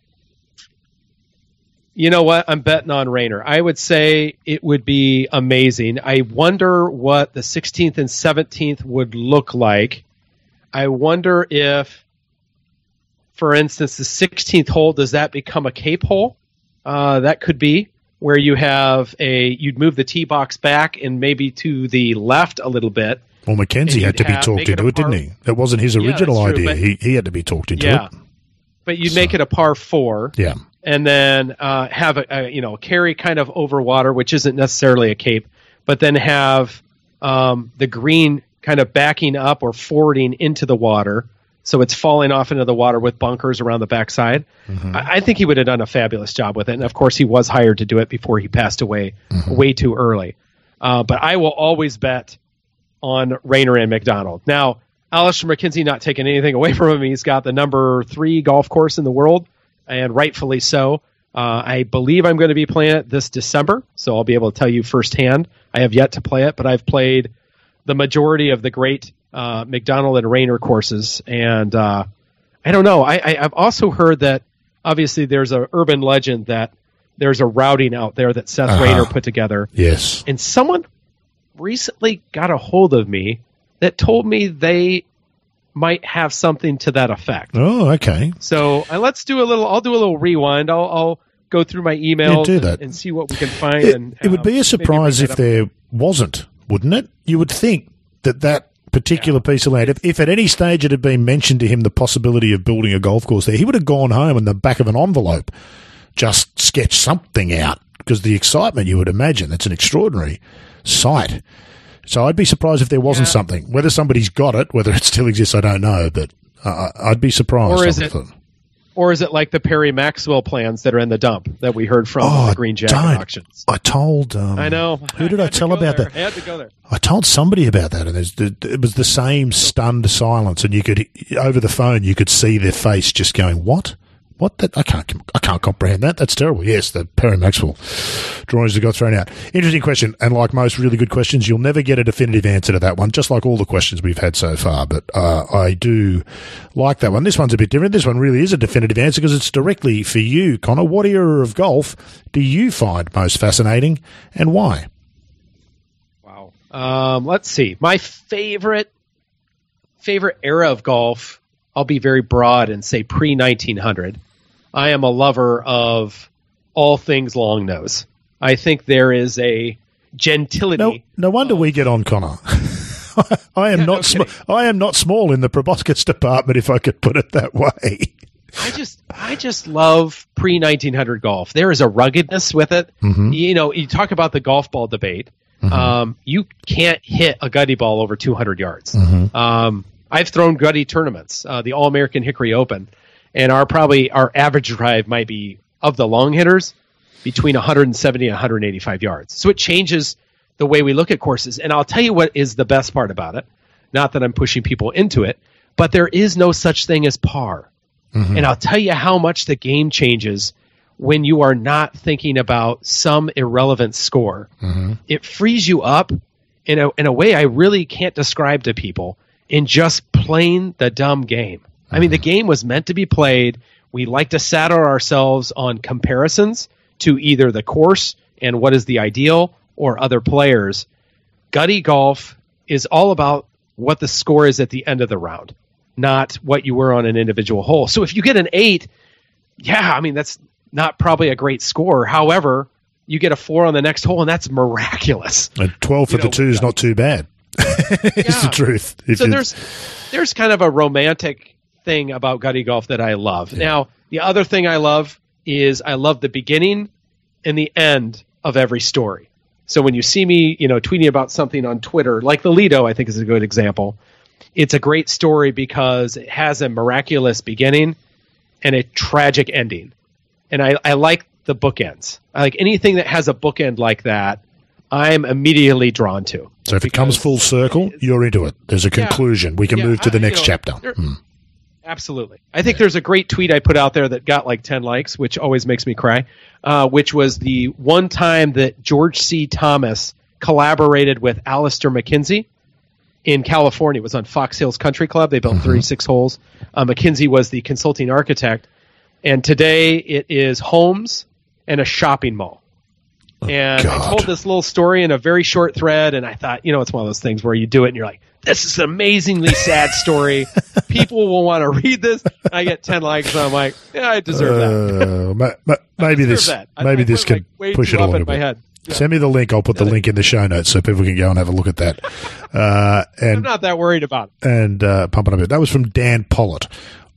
you know what? I'm betting on Rayner. I would say it would be amazing. I wonder what the 16th and 17th would look like. I wonder if, for instance, the 16th hole does that become a cape hole? Uh, that could be where you have a you'd move the tee box back and maybe to the left a little bit. Well, MacKenzie had to be have- talked it into it, didn't he? That wasn't his original that's true, idea. but- He he had to be talked into yeah, it. but you'd make it a par four. Yeah. And then uh, have a, a you know carry kind of over water, which isn't necessarily a cape, but then have um, the green kind of backing up or forwarding into the water, so it's falling off into the water with bunkers around the backside. I, I think he would have done a fabulous job with it, and of course he was hired to do it before he passed away way too early. Uh, but I will always bet on Rayner and Macdonald. Now, Alister MacKenzie not taking anything away from him. He's got the number three golf course in the world, and rightfully so. Uh, I believe I'm going to be playing it this December, so I'll be able to tell you firsthand. I have yet to play it, but I've played the majority of the great uh, Macdonald and Rayner courses, and uh, I don't know. I, I, I've also heard that obviously there's a urban legend that there's a routing out there that Seth Uh-huh. Rayner put together, Yes. and someone recently got a hold of me that told me they might have something to that effect. Oh, okay. So uh, let's do a little. I'll do a little rewind. I'll, I'll go through my emails do and-. And, see what we can find. It, and it would um, be a surprise if there wasn't, wouldn't it? You would think that that particular piece of land, if, if at any stage it had been mentioned to him the possibility of building a golf course there, he would have gone home in the back of an envelope, just sketched something out because the excitement you would imagine that's an extraordinary sight. So I'd be surprised if there wasn't Yeah. something. Whether somebody's got it, whether it still exists, I don't know, but uh, I'd be surprised. Or is it-. Or is it like the Perry Maxwell plans that are in the dump that we heard from Oh, the Green Jacket don't. auctions? I told. Um, I know. Who did I, to tell about there. that? I had to go there. I told somebody about that, and there's, it was the same stunned silence, and you could over the phone you could see their face just going, "What? What? That I can't, I can't comprehend that. That's terrible." Yes, the Perry Maxwell drawings that got thrown out. Interesting question, and like most really good questions, you'll never get a definitive answer to that one. Just like all the questions we've had so far, but uh, I do like that one. This one's a bit different. This one really is a definitive answer because it's directly for you, Connor. What era of golf do you find most fascinating, and why? Wow. Um, let's see. My favorite favorite era of golf. I'll be very broad and say pre 1900. I am a lover of all things long nose. I think there is a gentility. No, no wonder we get on, Connor. <laughs> I am Yeah, not. no sm- I am not small in the proboscis department, if I could put it that way. I just I just love pre 1900 golf. There is a ruggedness with it. Mm-hmm. You know, you talk about the golf ball debate. Um, you can't hit a gutty ball over 200 yards. Mm-hmm. Um, I've thrown gutty tournaments, uh, the All American Hickory Open, and our probably our average drive might be of the long hitters between 170 and 185 yards. So it changes the way we look at courses. And I'll tell you what is the best part about it. Not that I'm pushing people into it, but there is no such thing as par. Mm-hmm. And I'll tell you how much the game changes when you are not thinking about some irrelevant score. Mm-hmm. It frees you up in a in a way I really can't describe to people in just playing the dumb game. Mm-hmm. I mean, the mm-hmm. game was meant to be played. We like to saddle ourselves on comparisons to either the course and what is the ideal or other players. Gutty golf is all about what the score is at the end of the round, not what you were on an individual hole. So if you get an eight, yeah, I mean, that's not probably a great score. However, you get a four on the next hole, and that's miraculous. A 12 for you the know, two is not too bad. <laughs> it's the truth. If so there's there's kind of a romantic thing about gutty golf that I love. Yeah. Now, the other thing I love is I love the beginning and the end of every story. So when you see me, you know, tweeting about something on Twitter, like the Lido, I think is a good example. It's a great story because it has a miraculous beginning and a tragic ending. And I, I like the bookends. I like anything that has a bookend like that. I'm immediately drawn to. So if it comes full circle, you're into it. There's a conclusion. Yeah, we can yeah, move to the I, next you know, chapter. There, hmm. Absolutely. I think there's a great tweet I put out there that got like 10 likes, which always makes me cry, uh, which was the one time that George C. Thomas collaborated with Alister MacKenzie in California. It was on Fox Hills Country Club. They built mm-hmm. 36 holes. Uh, MacKenzie was the consulting architect. And today it is homes and a shopping mall. Oh, and God. I told this little story in a very short thread, and I thought, you know, it's one of those things where you do it and you're like, this is an amazingly sad story. People will want to read this. I get 10 likes, and I'm like, yeah, I deserve that. Uh, ma- ma- maybe this, that. maybe this can like push it a little bit. Yeah. Send me the link. I'll put the link in the show notes so people can go and have a look at that. Uh, and, I'm not that worried about it. And uh, pump it up a bit. That was from Dan Pollitt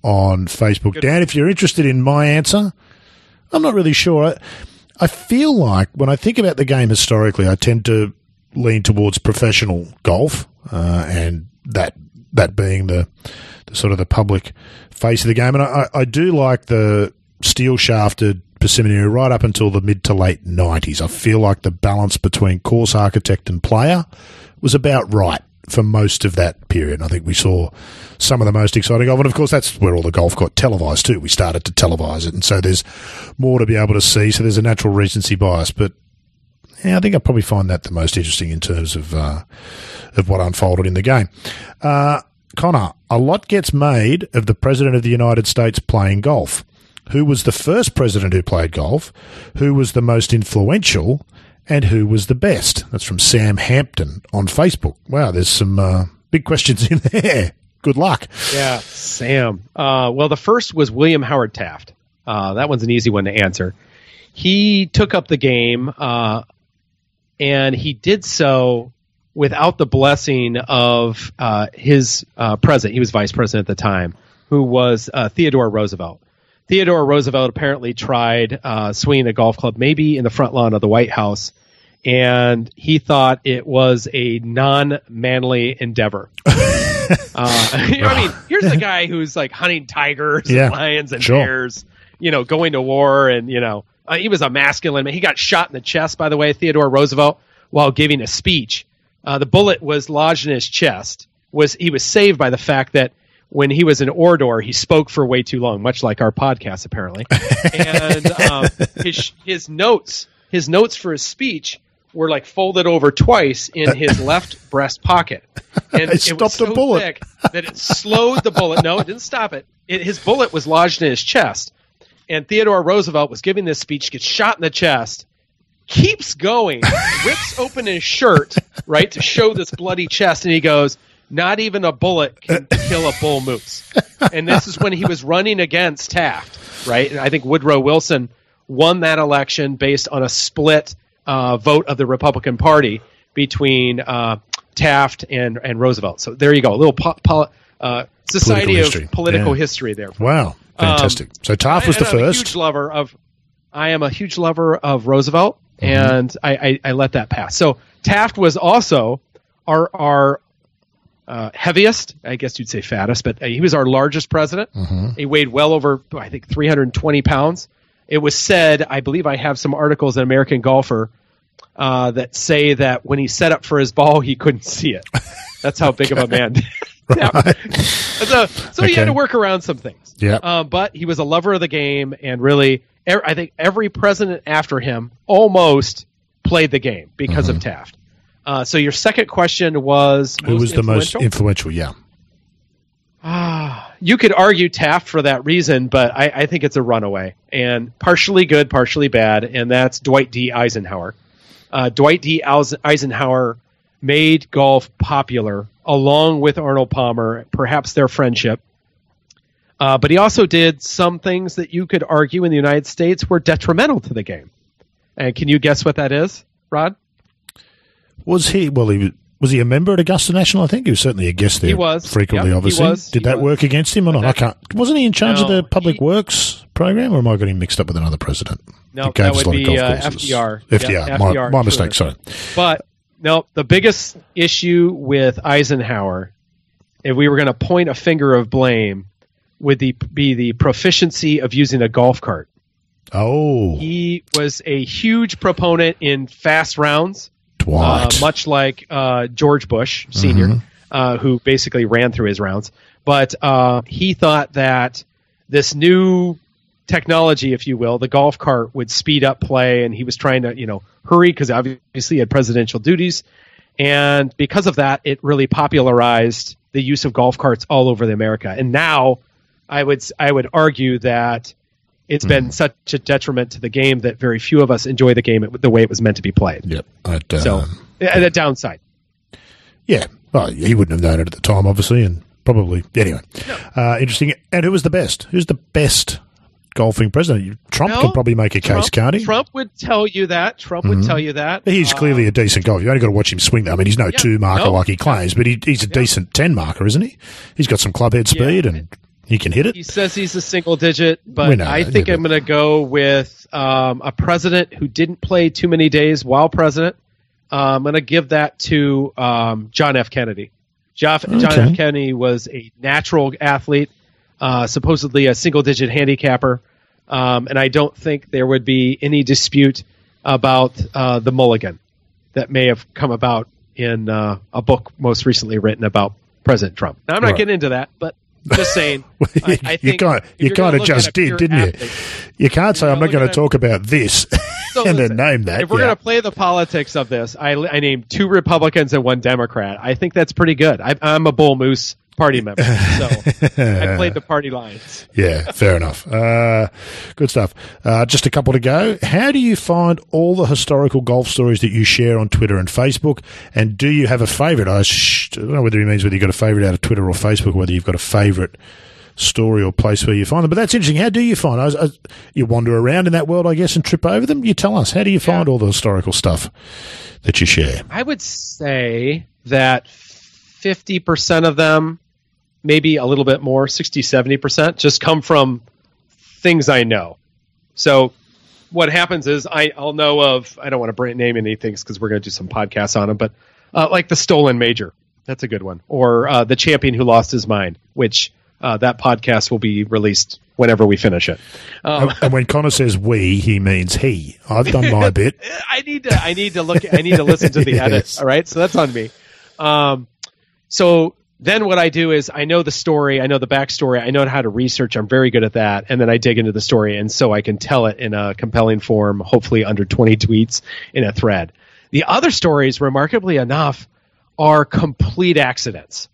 on Facebook. Good. Dan, if you're interested in my answer, I'm not really sure. I, I feel like when I think about the game historically, I tend to lean towards professional golf, uh, and that that being the, the, sort of the public face of the game. And I, I do like the steel shafted persimmon right up until the mid to late nineties. I feel like the balance between course architect and player was about right for most of that period. And I think we saw some of the most exciting golf. And of course, that's where all the golf got televised too. We started to televise it. And so there's more to be able to see. So there's a natural recency bias. But yeah, I think I probably find that the most interesting in terms of uh, of what unfolded in the game. Uh, Connor, a lot gets made of the President of the United States playing golf. Who was the first president who played golf? Who was the most influential? And who was the best? That's from Sam Hampton on Facebook. Wow, there's some uh, big questions in <laughs> there. Good luck. Yeah, Sam. Uh, well, the first was William Howard Taft. Uh, that one's an easy one to answer. He took up the game uh, and he did so without the blessing of uh, his uh, president. He was vice president at the time, who was uh, Theodore Roosevelt. Theodore Roosevelt apparently tried uh, swinging a golf club, maybe in the front lawn of the White House, and he thought it was a non-manly endeavor. <laughs> uh, <laughs> I mean, here's the guy who's like hunting tigers yeah, and lions and sure. bears, you know, going to war, and you know, uh, he was a masculine man. He got shot in the chest, by the way, Theodore Roosevelt, while giving a speech. Uh, the bullet was lodged in his chest. Was he was saved by the fact that when he was an orator, he spoke for way too long, much like our podcast, apparently. <laughs> and um, his his notes, his notes for his speech were like folded over twice in his <laughs> left breast pocket, and it, it was so bullet. thick that it slowed the bullet. No, it didn't stop it. it. His bullet was lodged in his chest, and Theodore Roosevelt was giving this speech, gets shot in the chest, keeps going, <laughs> rips open his shirt, right, to show this bloody chest, and he goes, Not even a bullet can kill a bull moose. And this is when he was running against Taft, right? And I think Woodrow Wilson won that election based on a split uh, vote of the Republican Party between uh, Taft and, and Roosevelt. So there you go, a little po- po- uh, Society political of Political yeah. History there. Wow. Fantastic. Um, so Taft was the first. A huge lover of. I am a huge lover of Roosevelt, mm-hmm. and I, I, I let that pass. So Taft was also our our uh, heaviest, I guess you'd say fattest, but uh, he was our largest president. He weighed well over, I think, 320 pounds. It was said, I believe I have some articles in American Golfer uh, that say that when he set up for his ball, he couldn't see it. That's how big of a man. <laughs> <laughs> <laughs> Yeah. so, so he had to work around some things. Yeah. Um, but he was a lover of the game, and really, er, I think every president after him almost played the game because of Taft. Uh, so your second question was Mm-hmm. Who was the most influential? influential? Yeah. Ah, you could argue Taft for that reason, but I, I think it's a runaway and partially good, partially bad, and that's Dwight D. Eisenhower. Uh, Dwight D. Eisenhower made golf popular along with Arnold Palmer, perhaps their friendship. Uh, but he also did some things that you could argue in the United States were detrimental to the game. And can you guess what that is, Rod? Was he? Well, he was. Was he a member at Augusta National? I think he was certainly a guest there. He was. frequently. Yep, obviously, was. did that was. work against him or not? I can't. Wasn't he in charge of the Public he- Works program, or am I getting mixed up with another president? No, that would be, uh? FDR. FDR. Yeah, my, FDR, my sure. mistake. Sorry. But no, the biggest issue with Eisenhower, if we were going to point a finger of blame, would the, be the proficiency of using a golf cart. Oh, He was a huge proponent in fast rounds, uh, much like uh, George Bush senior Mm-hmm. uh, who basically ran through his rounds. But uh, he thought that this new technology, if you will, the golf cart would speed up play, and he was trying to, you know, hurry because obviously he had presidential duties, and because of that, it really popularized the use of golf carts all over the America. And now, I would I would argue that it's been such a detriment to the game that very few of us enjoy the game the way it was meant to be played. Yep. I'd, uh, So, and the downside. yeah. Well, he wouldn't have known it at the time, obviously, and probably anyway. Uh, interesting. And who was the best? Who's the best golfing president? Trump Well, can probably make a case, can't he? Trump would tell you that. Trump would tell you that. He's Uh, clearly a decent golfer. You only got to watch him swing. I mean, he's no Yeah, two marker no. like he claims, but he, he's a decent ten marker, isn't he? He's got some clubhead speed and he can hit it. He says he's a single digit, but know I think yeah, I'm going to go with um, a president who didn't play too many days while president. Uh, I'm going to give that to um, John F. Kennedy. John, John F. Kennedy was a natural athlete, uh, supposedly a single digit handicapper, um, and I don't think there would be any dispute about uh, the mulligan that may have come about in uh, a book most recently written about President Trump. Now, I'm not Right. getting into that, but just saying. <laughs> I, I you think kind if you kind of just did, didn't you? athlete- You can't say I'm not going to talk about this So <laughs> and then name that. If we're yeah. going to play the politics of this, I, I named two Republicans and one Democrat. I think that's pretty good. I, I'm a Bull Moose party member, so I played the <laughs> party lines. Yeah, fair enough. Uh, good stuff. Uh, just a couple to go. How do you find all the historical golf stories that you share on Twitter and Facebook? And do you have a favourite? I, sh- I don't know whether he means whether you've got a favourite out of Twitter or Facebook, whether you've got a favourite story or place where you find them. But that's interesting. How do you find? I, I, you wander around in that world, I guess, and trip over them. You tell us. How do you find all the historical stuff that you share? I would say that 50% of them, maybe a little bit more, 60, 70%, just come from things I know. So what happens is I, I'll know of, I don't want to brand name any things because we're going to do some podcasts on them, but uh, like the Stolen Major. That's a good one. Or uh, The Champion Who Lost His Mind, which uh, that podcast will be released whenever we finish it. Um, and when Connor says we, he means he. I've done my <laughs> bit. I need to I need to look I need to listen to the <laughs> Yes. edits. All right, so that's on me. Um, so then what I do is I know the story, I know the backstory, I know how to research. I'm very good at that, and then I dig into the story, and so I can tell it in a compelling form, hopefully under 20 tweets in a thread. The other stories, remarkably enough, are complete accidents.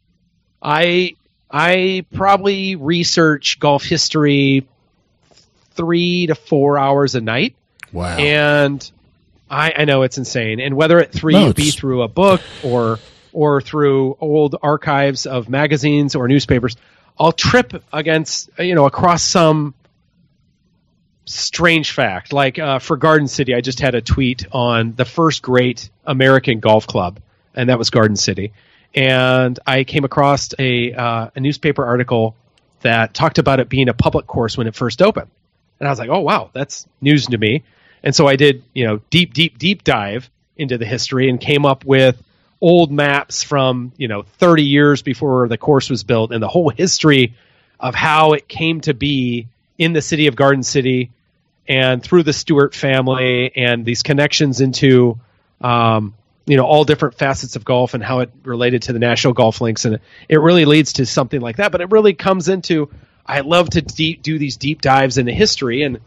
I I probably research golf history three to four hours a night. Wow. And I, I know it's insane. And whether it through No, be through a book or or through old archives of magazines or newspapers, I'll trip against you know across some strange fact. Like uh, for Garden City, I just had a tweet on the first great American golf club, and that was Garden City. And I came across a uh, a newspaper article that talked about it being a public course when it first opened. And I was like, oh wow, that's news to me. And so I did, you know, deep, deep, deep dive into the history and came up with old maps from you know 30 years before the course was built and the whole history of how it came to be in the city of Garden City and through the Stewart family and these connections into um, you know all different facets of golf and how it related to the national golf links. And it really leads to something like that but it really comes into i love to deep, do these deep dives into history. And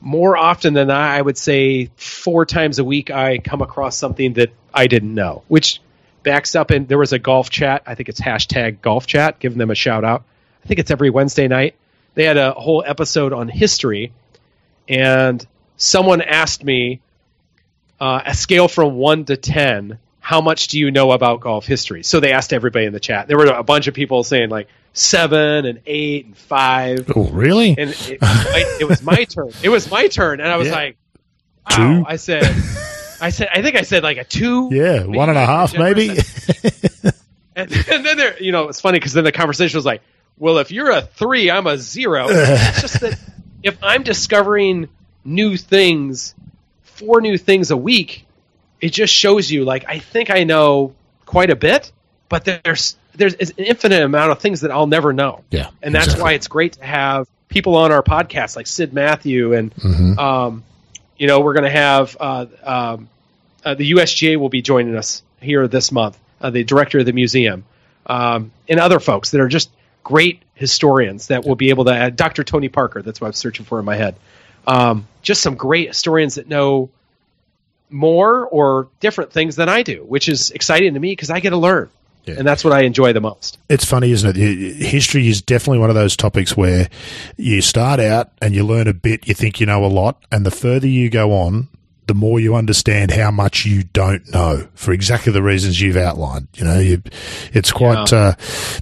more often than not i would say four times a week i come across something that i didn't know which backs up and there was a golf chat. I think it's hashtag golf chat. Giving them a shout out. I think it's every wednesday night. They had a whole episode on history and someone asked me uh, a scale from one to ten, how much do you know about golf history? So they asked everybody in the chat. There were a bunch of people saying like seven and eight and five. Oh, really? And it, it, it was my turn. It was my turn, and I was Yeah. like, wow. Two? I said, I said, I think I said like a two. Yeah, one and a half, maybe. And, <laughs> and then there, you know, it's funny because then the conversation was like, well, if you're a three, I'm a zero. it's just that if I'm discovering new things, four new things a week, it just shows you like I think I know quite a bit, but there's there's an infinite amount of things that I'll never know. yeah, And that's exactly. why it's great to have people on our podcast like Sid Matthew and Mhm. um, you know we're going to have uh, um, uh, the USGA will be joining us here this month, uh, the director of the museum, um, and other folks that are just great historians that will be able to. Uh, Dr. Tony Parker, that's what I'm searching for in my head. Um, just some great historians that know more or different things than I do, which is exciting to me because I get to learn, Yeah. and that's what I enjoy the most. It's funny, isn't it? History is definitely one of those topics where you start out and you learn a bit, you think you know a lot, and the further you go on, the more you understand how much you don't know for exactly the reasons you've outlined. You know, you, it's quite, uh,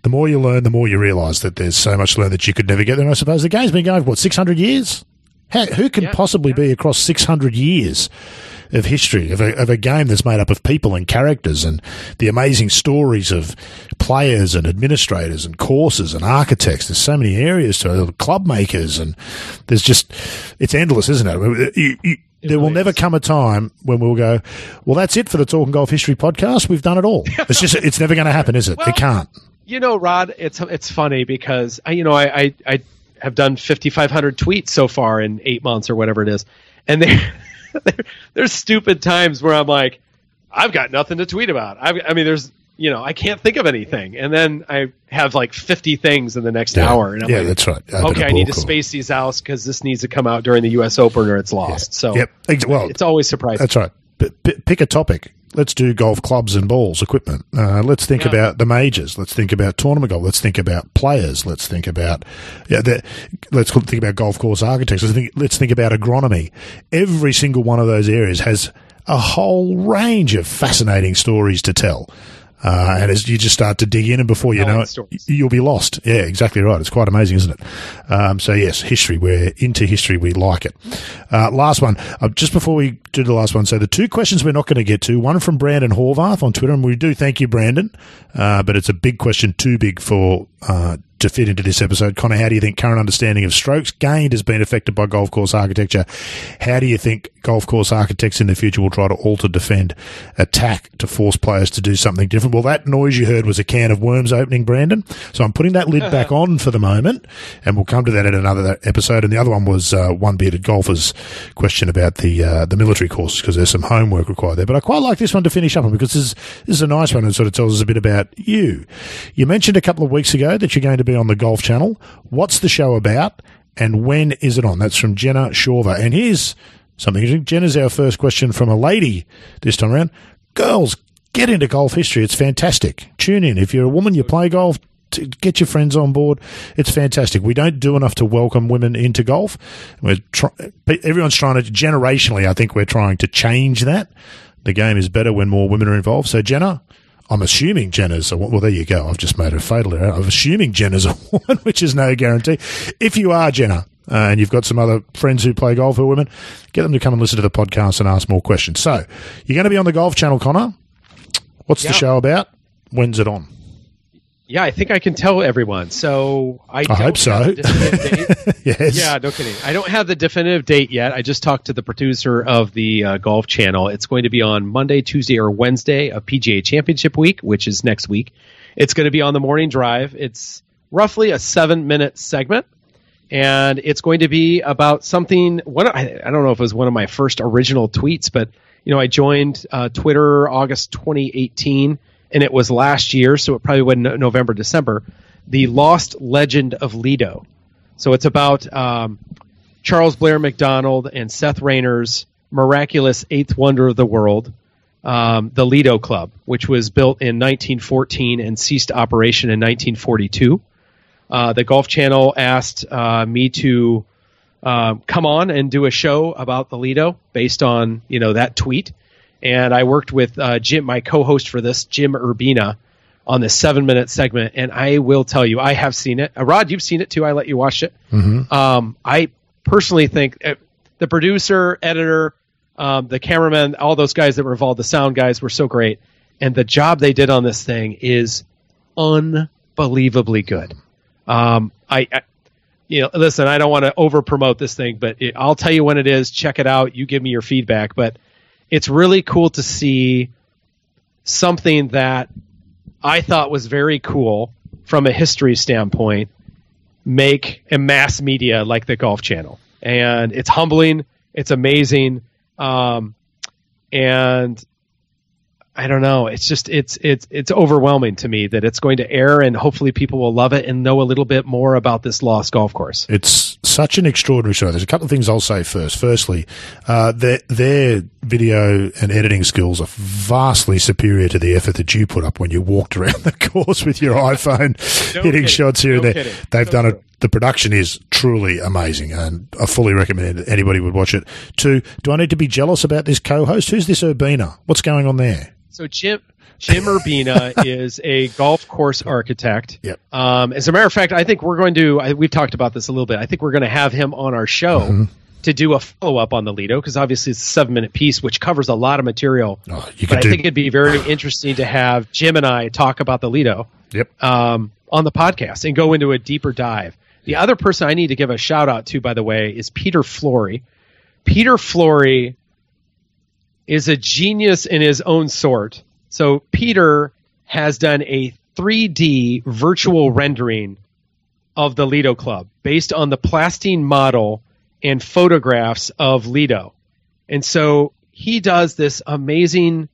the more you learn, the more you realise that there's so much to learn that you could never get there. And I suppose the game's been going, for, what, 600 years? How, who can Yeah, possibly be across 600 years? of history of a, of a game that's made up of people and characters and the amazing stories of players and administrators and courses and architects. There's so many areas to it, club makers and there's just it's endless, isn't it? You, you, there will never come a time when we'll go, well, that's it for the Talking Golf History podcast. We've done it all. <laughs> It's just it's never going to happen, is it? Well, it can't. You know, Rod, it's it's funny because I, you know, I I, I have done 5,500 tweets so far in eight months or whatever it is, and there, <laughs> there there's stupid times where I'm like, I've got nothing to tweet about. I, I mean, there's you know, I can't think of anything, and then I have like 50 things in the next Yeah. hour, and I'm yeah, like, that's right. Open okay, I need to space these out because this needs to come out during the U.S. Open or it's lost. So Yep. Well, it's always surprising. That's right. P- pick a topic. Let's do golf clubs and balls, equipment. Uh, let's think Yeah. about the majors. Let's think about tournament golf. Let's think about players. Let's think about yeah. The, let's think about golf course architects. Let's think, let's think about agronomy. Every single one of those areas has a whole range of fascinating stories to tell. Uh, and as you just start to dig in, and before you Telling know it, stories. you'll be lost. Yeah, exactly right. It's quite amazing, isn't it? Um, so yes, history. We're into history. We like it. Uh, last one. Uh, just before we do the last one, so the two questions we're not going to get to. One from Brandon Horvath on Twitter, and we do thank you, Brandon. Uh, but it's a big question, too big for. To fit into this episode, Connor, how do you think current understanding of strokes gained has been affected by golf course architecture? How do you think golf course architects in the future will try to alter, defend, attack to force players to do something different? Well, that noise you heard was a can of worms opening, Brandon. So I'm putting that lid <laughs> back on for the moment, and we'll come to that in another episode. And the other one was uh, one bearded golfer's question about the uh, the military courses because there's some homework required there. But I quite like this one to finish up on because this, this is a nice one and sort of tells us a bit about you. You mentioned a couple of weeks ago that you're going to be on the Golf Channel. What's the show about, and when is it on? That's from Jenna Shorver. And here's something interesting. Jenna's our first question from a lady this time around. Girls, get into golf history. It's fantastic. Tune in. If you're a woman, you play golf, get your friends on board. It's fantastic. We don't do enough to welcome women into golf. We're try- everyone's trying to generationally. I think we're trying to change that. The game is better when more women are involved. So Jenna, I'm assuming Jenna's a, well. There you go. I've just made a fatal error. I'm assuming Jenna's a <laughs> woman, which is no guarantee. If you are Jenna. Uh, and you've got some other friends who play golf who are women, get them to come and listen to the podcast and ask more questions. So, you're going to be on the Golf Channel, Connor. What's Yeah. the show about? When's it on? Yeah, I think I can tell everyone. So I, don't hope so. have the definitive <laughs> date. yes. Yeah, no kidding. I don't have the definitive date yet. I just talked to the producer of the uh, Golf Channel. It's going to be on Monday, Tuesday, or Wednesday of PGA Championship week, which is next week. It's going to be on the morning drive. It's roughly a seven minute segment, and it's going to be about something. One, I, I don't know if it was one of my first original tweets, but you know, I joined uh, Twitter August 2018, and it was last year, so it probably went no- November, December. The Lost Legend of Lido. So it's about um, Charles Blair Macdonald and Seth Rayner's miraculous eighth wonder of the world, um, the Lido Club, which was built in 1914 and ceased operation in 1942. Uh, the Golf Channel asked uh, me to uh, come on and do a show about the Lido based on you know that tweet, and I worked with uh, Jim, my co-host for this, Jim Urbina, on this seven-minute segment. And I will tell you, I have seen it. Uh, Rod, you've seen it too. I let you watch it. Um, I personally think uh, the producer, editor, um, the cameraman, all those guys that were involved, the sound guys were so great, and the job they did on this thing is unbelievably good. Um, I, I, you know, listen, I don't want to over promote this thing, but it, I'll tell you when it is. Check it out. You give me your feedback, but it's really cool to see something that I thought was very cool from a history standpoint make a mass media like the Golf Channel, and it's humbling. It's amazing, um, and I don't know. It's just it's it's it's overwhelming to me that it's going to air, and hopefully people will love it and know a little bit more about this lost golf course. It's such an extraordinary show. There's a couple of things I'll say first. Firstly, uh, their, their video and editing skills are vastly superior to the effort that you put up when you walked around <laughs> the course with your iPhone No hitting kidding. shots here No and there. kidding. They've So done it. The production is truly amazing, and I fully recommend it. Anybody would watch it. Two, do I need to be jealous about this co-host? Who's this Urbina? What's going on there? So Jim Jim Urbina <laughs> is a golf course architect. Yep. Um, as a matter of fact, I think we're going to. I, we've talked about this a little bit. I think we're going to have him on our show Mm-hmm. to do a follow up on the Lido because obviously it's a seven minute piece which covers a lot of material. Oh, but I do. think it'd be very <coughs> interesting to have Jim and I talk about the Lido yep. um, on the podcast and go into a deeper dive. The other person I need to give a shout out to, by the way, is Peter Flory. Peter Flory is a genius in his own sort. So Peter has done a 3D virtual rendering of the Lido Club based on the plasticine model and photographs of Lido. And so he does this amazing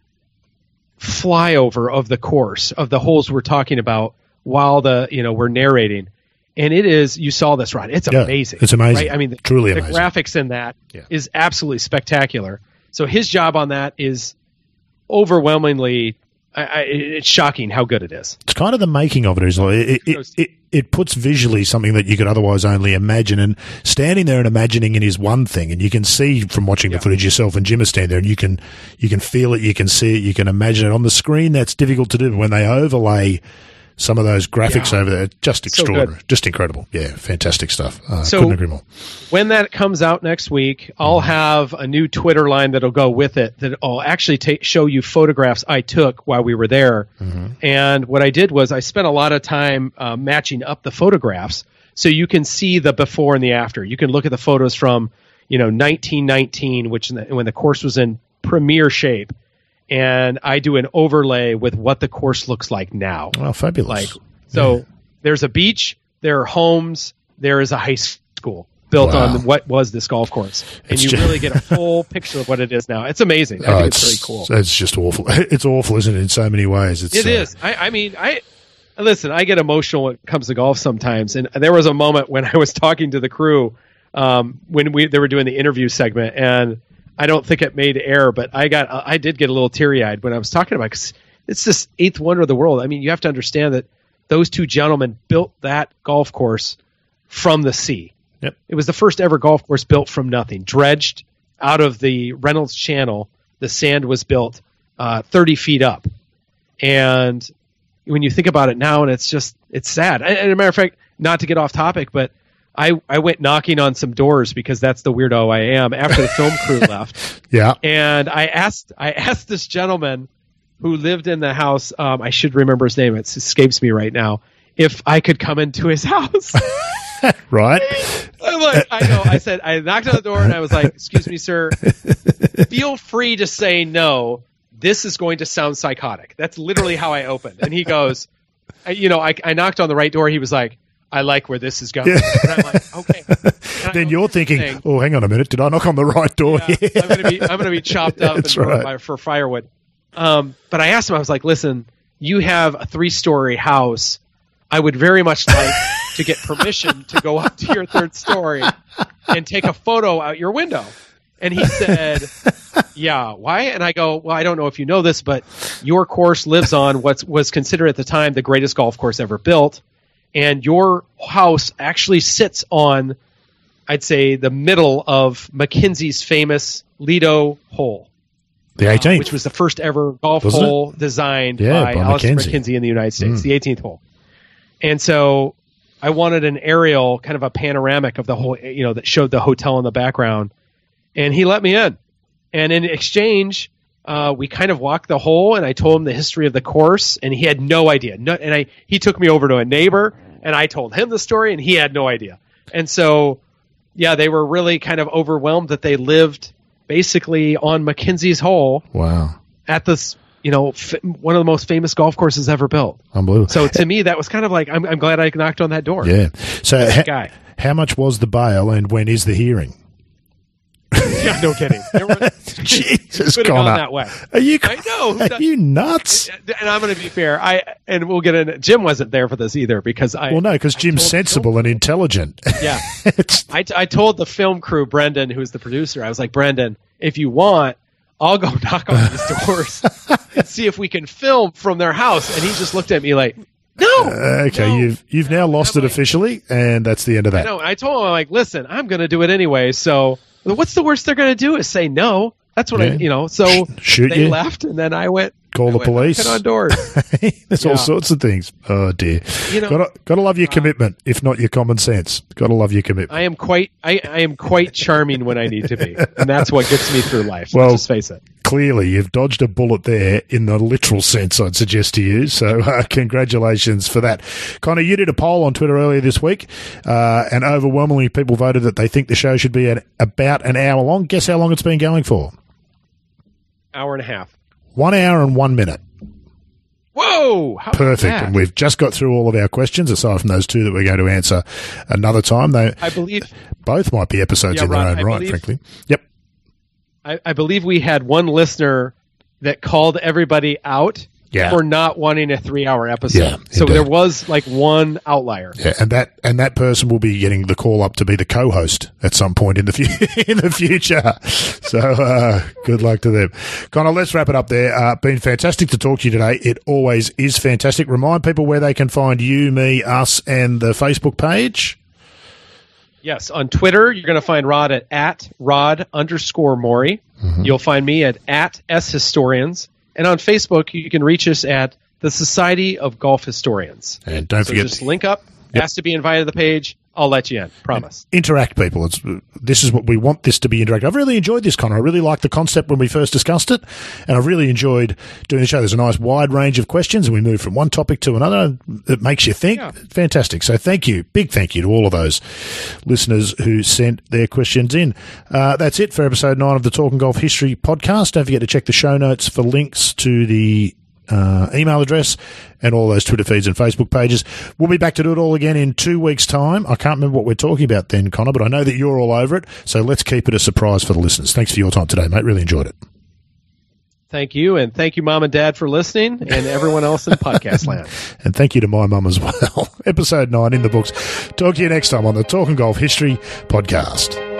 flyover of the course of the holes we're talking about while the you know we're narrating and it is you saw this right it's Yeah, amazing it's amazing. right? i mean the, Truly the amazing. graphics in that is Yeah. absolutely spectacular so his job on that is overwhelmingly I, I, it's shocking how good it is It's kind of the making of it. Is like it, it, it, it puts visually something that you could otherwise only imagine, and standing there and imagining it is one thing, and you can see from watching the footage yourself and Jim is standing there, and you can you can feel it, you can see it, you can imagine it on the screen. That's difficult to do but when they overlay some of those graphics Yeah. over there. Just So extraordinary, just incredible. Yeah, fantastic stuff. Uh, So- couldn't agree more. when that comes out next week, I'll have a new Twitter line that'll go with it that I'll actually take, show you photographs I took while we were there. And what I did was I spent a lot of time uh, matching up the photographs so you can see the before and the after. You can look at the photos from you know 1919, which the, when the course was in premier shape, and I do an overlay with what the course looks like now. Oh, fabulous. Like so, there's a beach, there are homes, there is a high school built Wow. on what was this golf course, and It's you ju- really get a <laughs> full picture of what it is now. It's amazing. I Oh, think it's, really cool. It's just awful. <laughs> It's awful, isn't it? In so many ways, it's It uh, is. I, I mean, I listen. I get emotional when it comes to golf sometimes, and there was a moment when <laughs> I was talking to the crew um, when we they were doing the interview segment, and I don't think it made air, but I got I did get a little teary eyed when I was talking about because it's this eighth wonder of the world. I mean, you have to understand that those two gentlemen built that golf course from the sea. Yep. It was the first ever golf course built from nothing, dredged out of the Reynolds Channel. The sand was built uh, 30 feet up, and when you think about it now, and it's just it's sad. And, and a matter of fact, not to get off topic, but I I went knocking on some doors because that's the weirdo I am after the film crew <laughs> left, Yeah. and I asked I asked this gentleman who lived in the house. Um, I should remember his name. It escapes me right now. If I could come into his <laughs> house, <laughs> Right? I'm like, I know. I said, I knocked on the door and I was like, "Excuse me, sir. Feel free to say no. This is going to sound psychotic." That's literally how I opened. And he goes, I, "You know, I, I knocked on the right door. He was like." I like where this is going. I'm like, okay. <laughs> Then you're thinking, thing. oh, hang on a minute. Did I knock on the right door? Yeah, I'm gonna be I'm gonna be chopped up <laughs> and right. by- for firewood. Um, but I asked him, I was like, listen, you have a three story house. I would very much like <laughs> to get permission to go up to your third story and take a photo out your window. And he said, Yeah, why? And I go, Well, I don't know if you know this, but your course lives on what was considered at the time the greatest golf course ever built. And your house actually sits on I'd say the middle of MacKenzie's famous Lido hole, the 18th. which was the first ever golf Wasn't it? hole designed Yeah, by, by Alister MacKenzie. MacKenzie in the United States, Mm. the 18th hole. And so I wanted an aerial, kind of a panoramic of the whole, you know, that showed the hotel in the background. And he let me in. And in exchange, uh, we kind of walked the hole, and I told him the history of the course, and he had no idea. No, and I he took me over to a neighbor, and I told him the story, and he had no idea. And so, yeah, they were really kind of overwhelmed that they lived basically on MacKenzie's hole wow. at this, you know, f- one of the most famous golf courses ever built. Unbelievable. So to me, that was kind of like I'm, I'm glad I knocked on that door. yeah. So, ha- guy. how much was the bail and when is the hearing? Yeah, no kidding. There were, <laughs> Jesus, could have gone that way. Are you, I know. Are you nuts? And I'm going to be fair. I and we'll get in. Jim wasn't there for this either because I. Well, no, because Jim's sensible and intelligent. <laughs> Yeah. I, I told the film crew, Brendan, who's the producer, I was like, Brendan, if you want, I'll go <laughs> knock on these doors and see if we can film from their house. And he just looked at me like, no. Uh, okay, no. you've you've now lost it like- officially, and that's the end of that. No, I told him, I'm like, listen, I'm going to do it anyway. So what's the worst they're going to do is say no. That's what I, you know. So <laughs> Shoot they you. left, and then I went. Call I the went police. on doors. <laughs> There's Yeah. all sorts of things. Oh dear. You know, uh, gotta gotta love your commitment, if not your common sense. Gotta love your commitment. I am quite, I, I am quite charming when I need to be, and that's what gets me through life. Well- Let's just face it. Clearly, you've dodged a bullet there in the literal sense. I'd suggest to you. So, <laughs> uh, congratulations for that, Connor. You did a poll on Twitter earlier this week, uh, and overwhelmingly people voted that they think the show should be at about an hour long. Guess how long it's been going for? Hour and a half. One hour and one minute. Whoa! How Perfect. And we've just got through all of our questions, aside from those two that we're going to answer another time. They I believe both might be episodes Yeah, in their Ron, own I right, believe- frankly. Yep. I, I believe we had one listener that called everybody out Yeah. for not wanting a three-hour episode. Yeah, so there was like one outlier. Yeah, and that and that person will be getting the call up to be the co-host at some point in the fu- <laughs> in the future. So uh, good luck to them, Connor. Let's wrap it up there. Uh, been fantastic to talk to you today. It always is fantastic. Remind people where they can find you, me, us, and the Facebook page. Yes, on Twitter you're going to find Rod at at Rod underscore Morri. Mm-hmm. You'll find me at at S Historians, and on Facebook you can reach us at the Society of Golf Historians. And don't So forget, just link up. Ask to be invited to the page. I'll let you in. Promise. interact, people. It's this is what we want this to be interactive. I've really enjoyed this, Connor. I really liked the concept when we first discussed it, and I've really enjoyed doing the show. There's a nice wide range of questions, and we move from one topic to another. It makes you think. Yeah. Fantastic. So thank you, big thank you to all of those listeners who sent their questions in. Uh, that's it for episode nine of the Talking Golf History podcast. Don't forget to check the show notes for links to the uh, email address and all those Twitter feeds and Facebook pages. We'll be back to do it all again in two weeks' time. I can't remember what we're talking about then, Connor, but I know that you're all over it. So let's keep it a surprise for the listeners. Thanks for your time today, mate. Really enjoyed it. Thank you, and thank you, Mom and Dad, for listening, and everyone else in podcast land. <laughs> And thank you to my mum as well. <laughs> Episode nine in the books. Talk to you next time on the Talking Golf History podcast.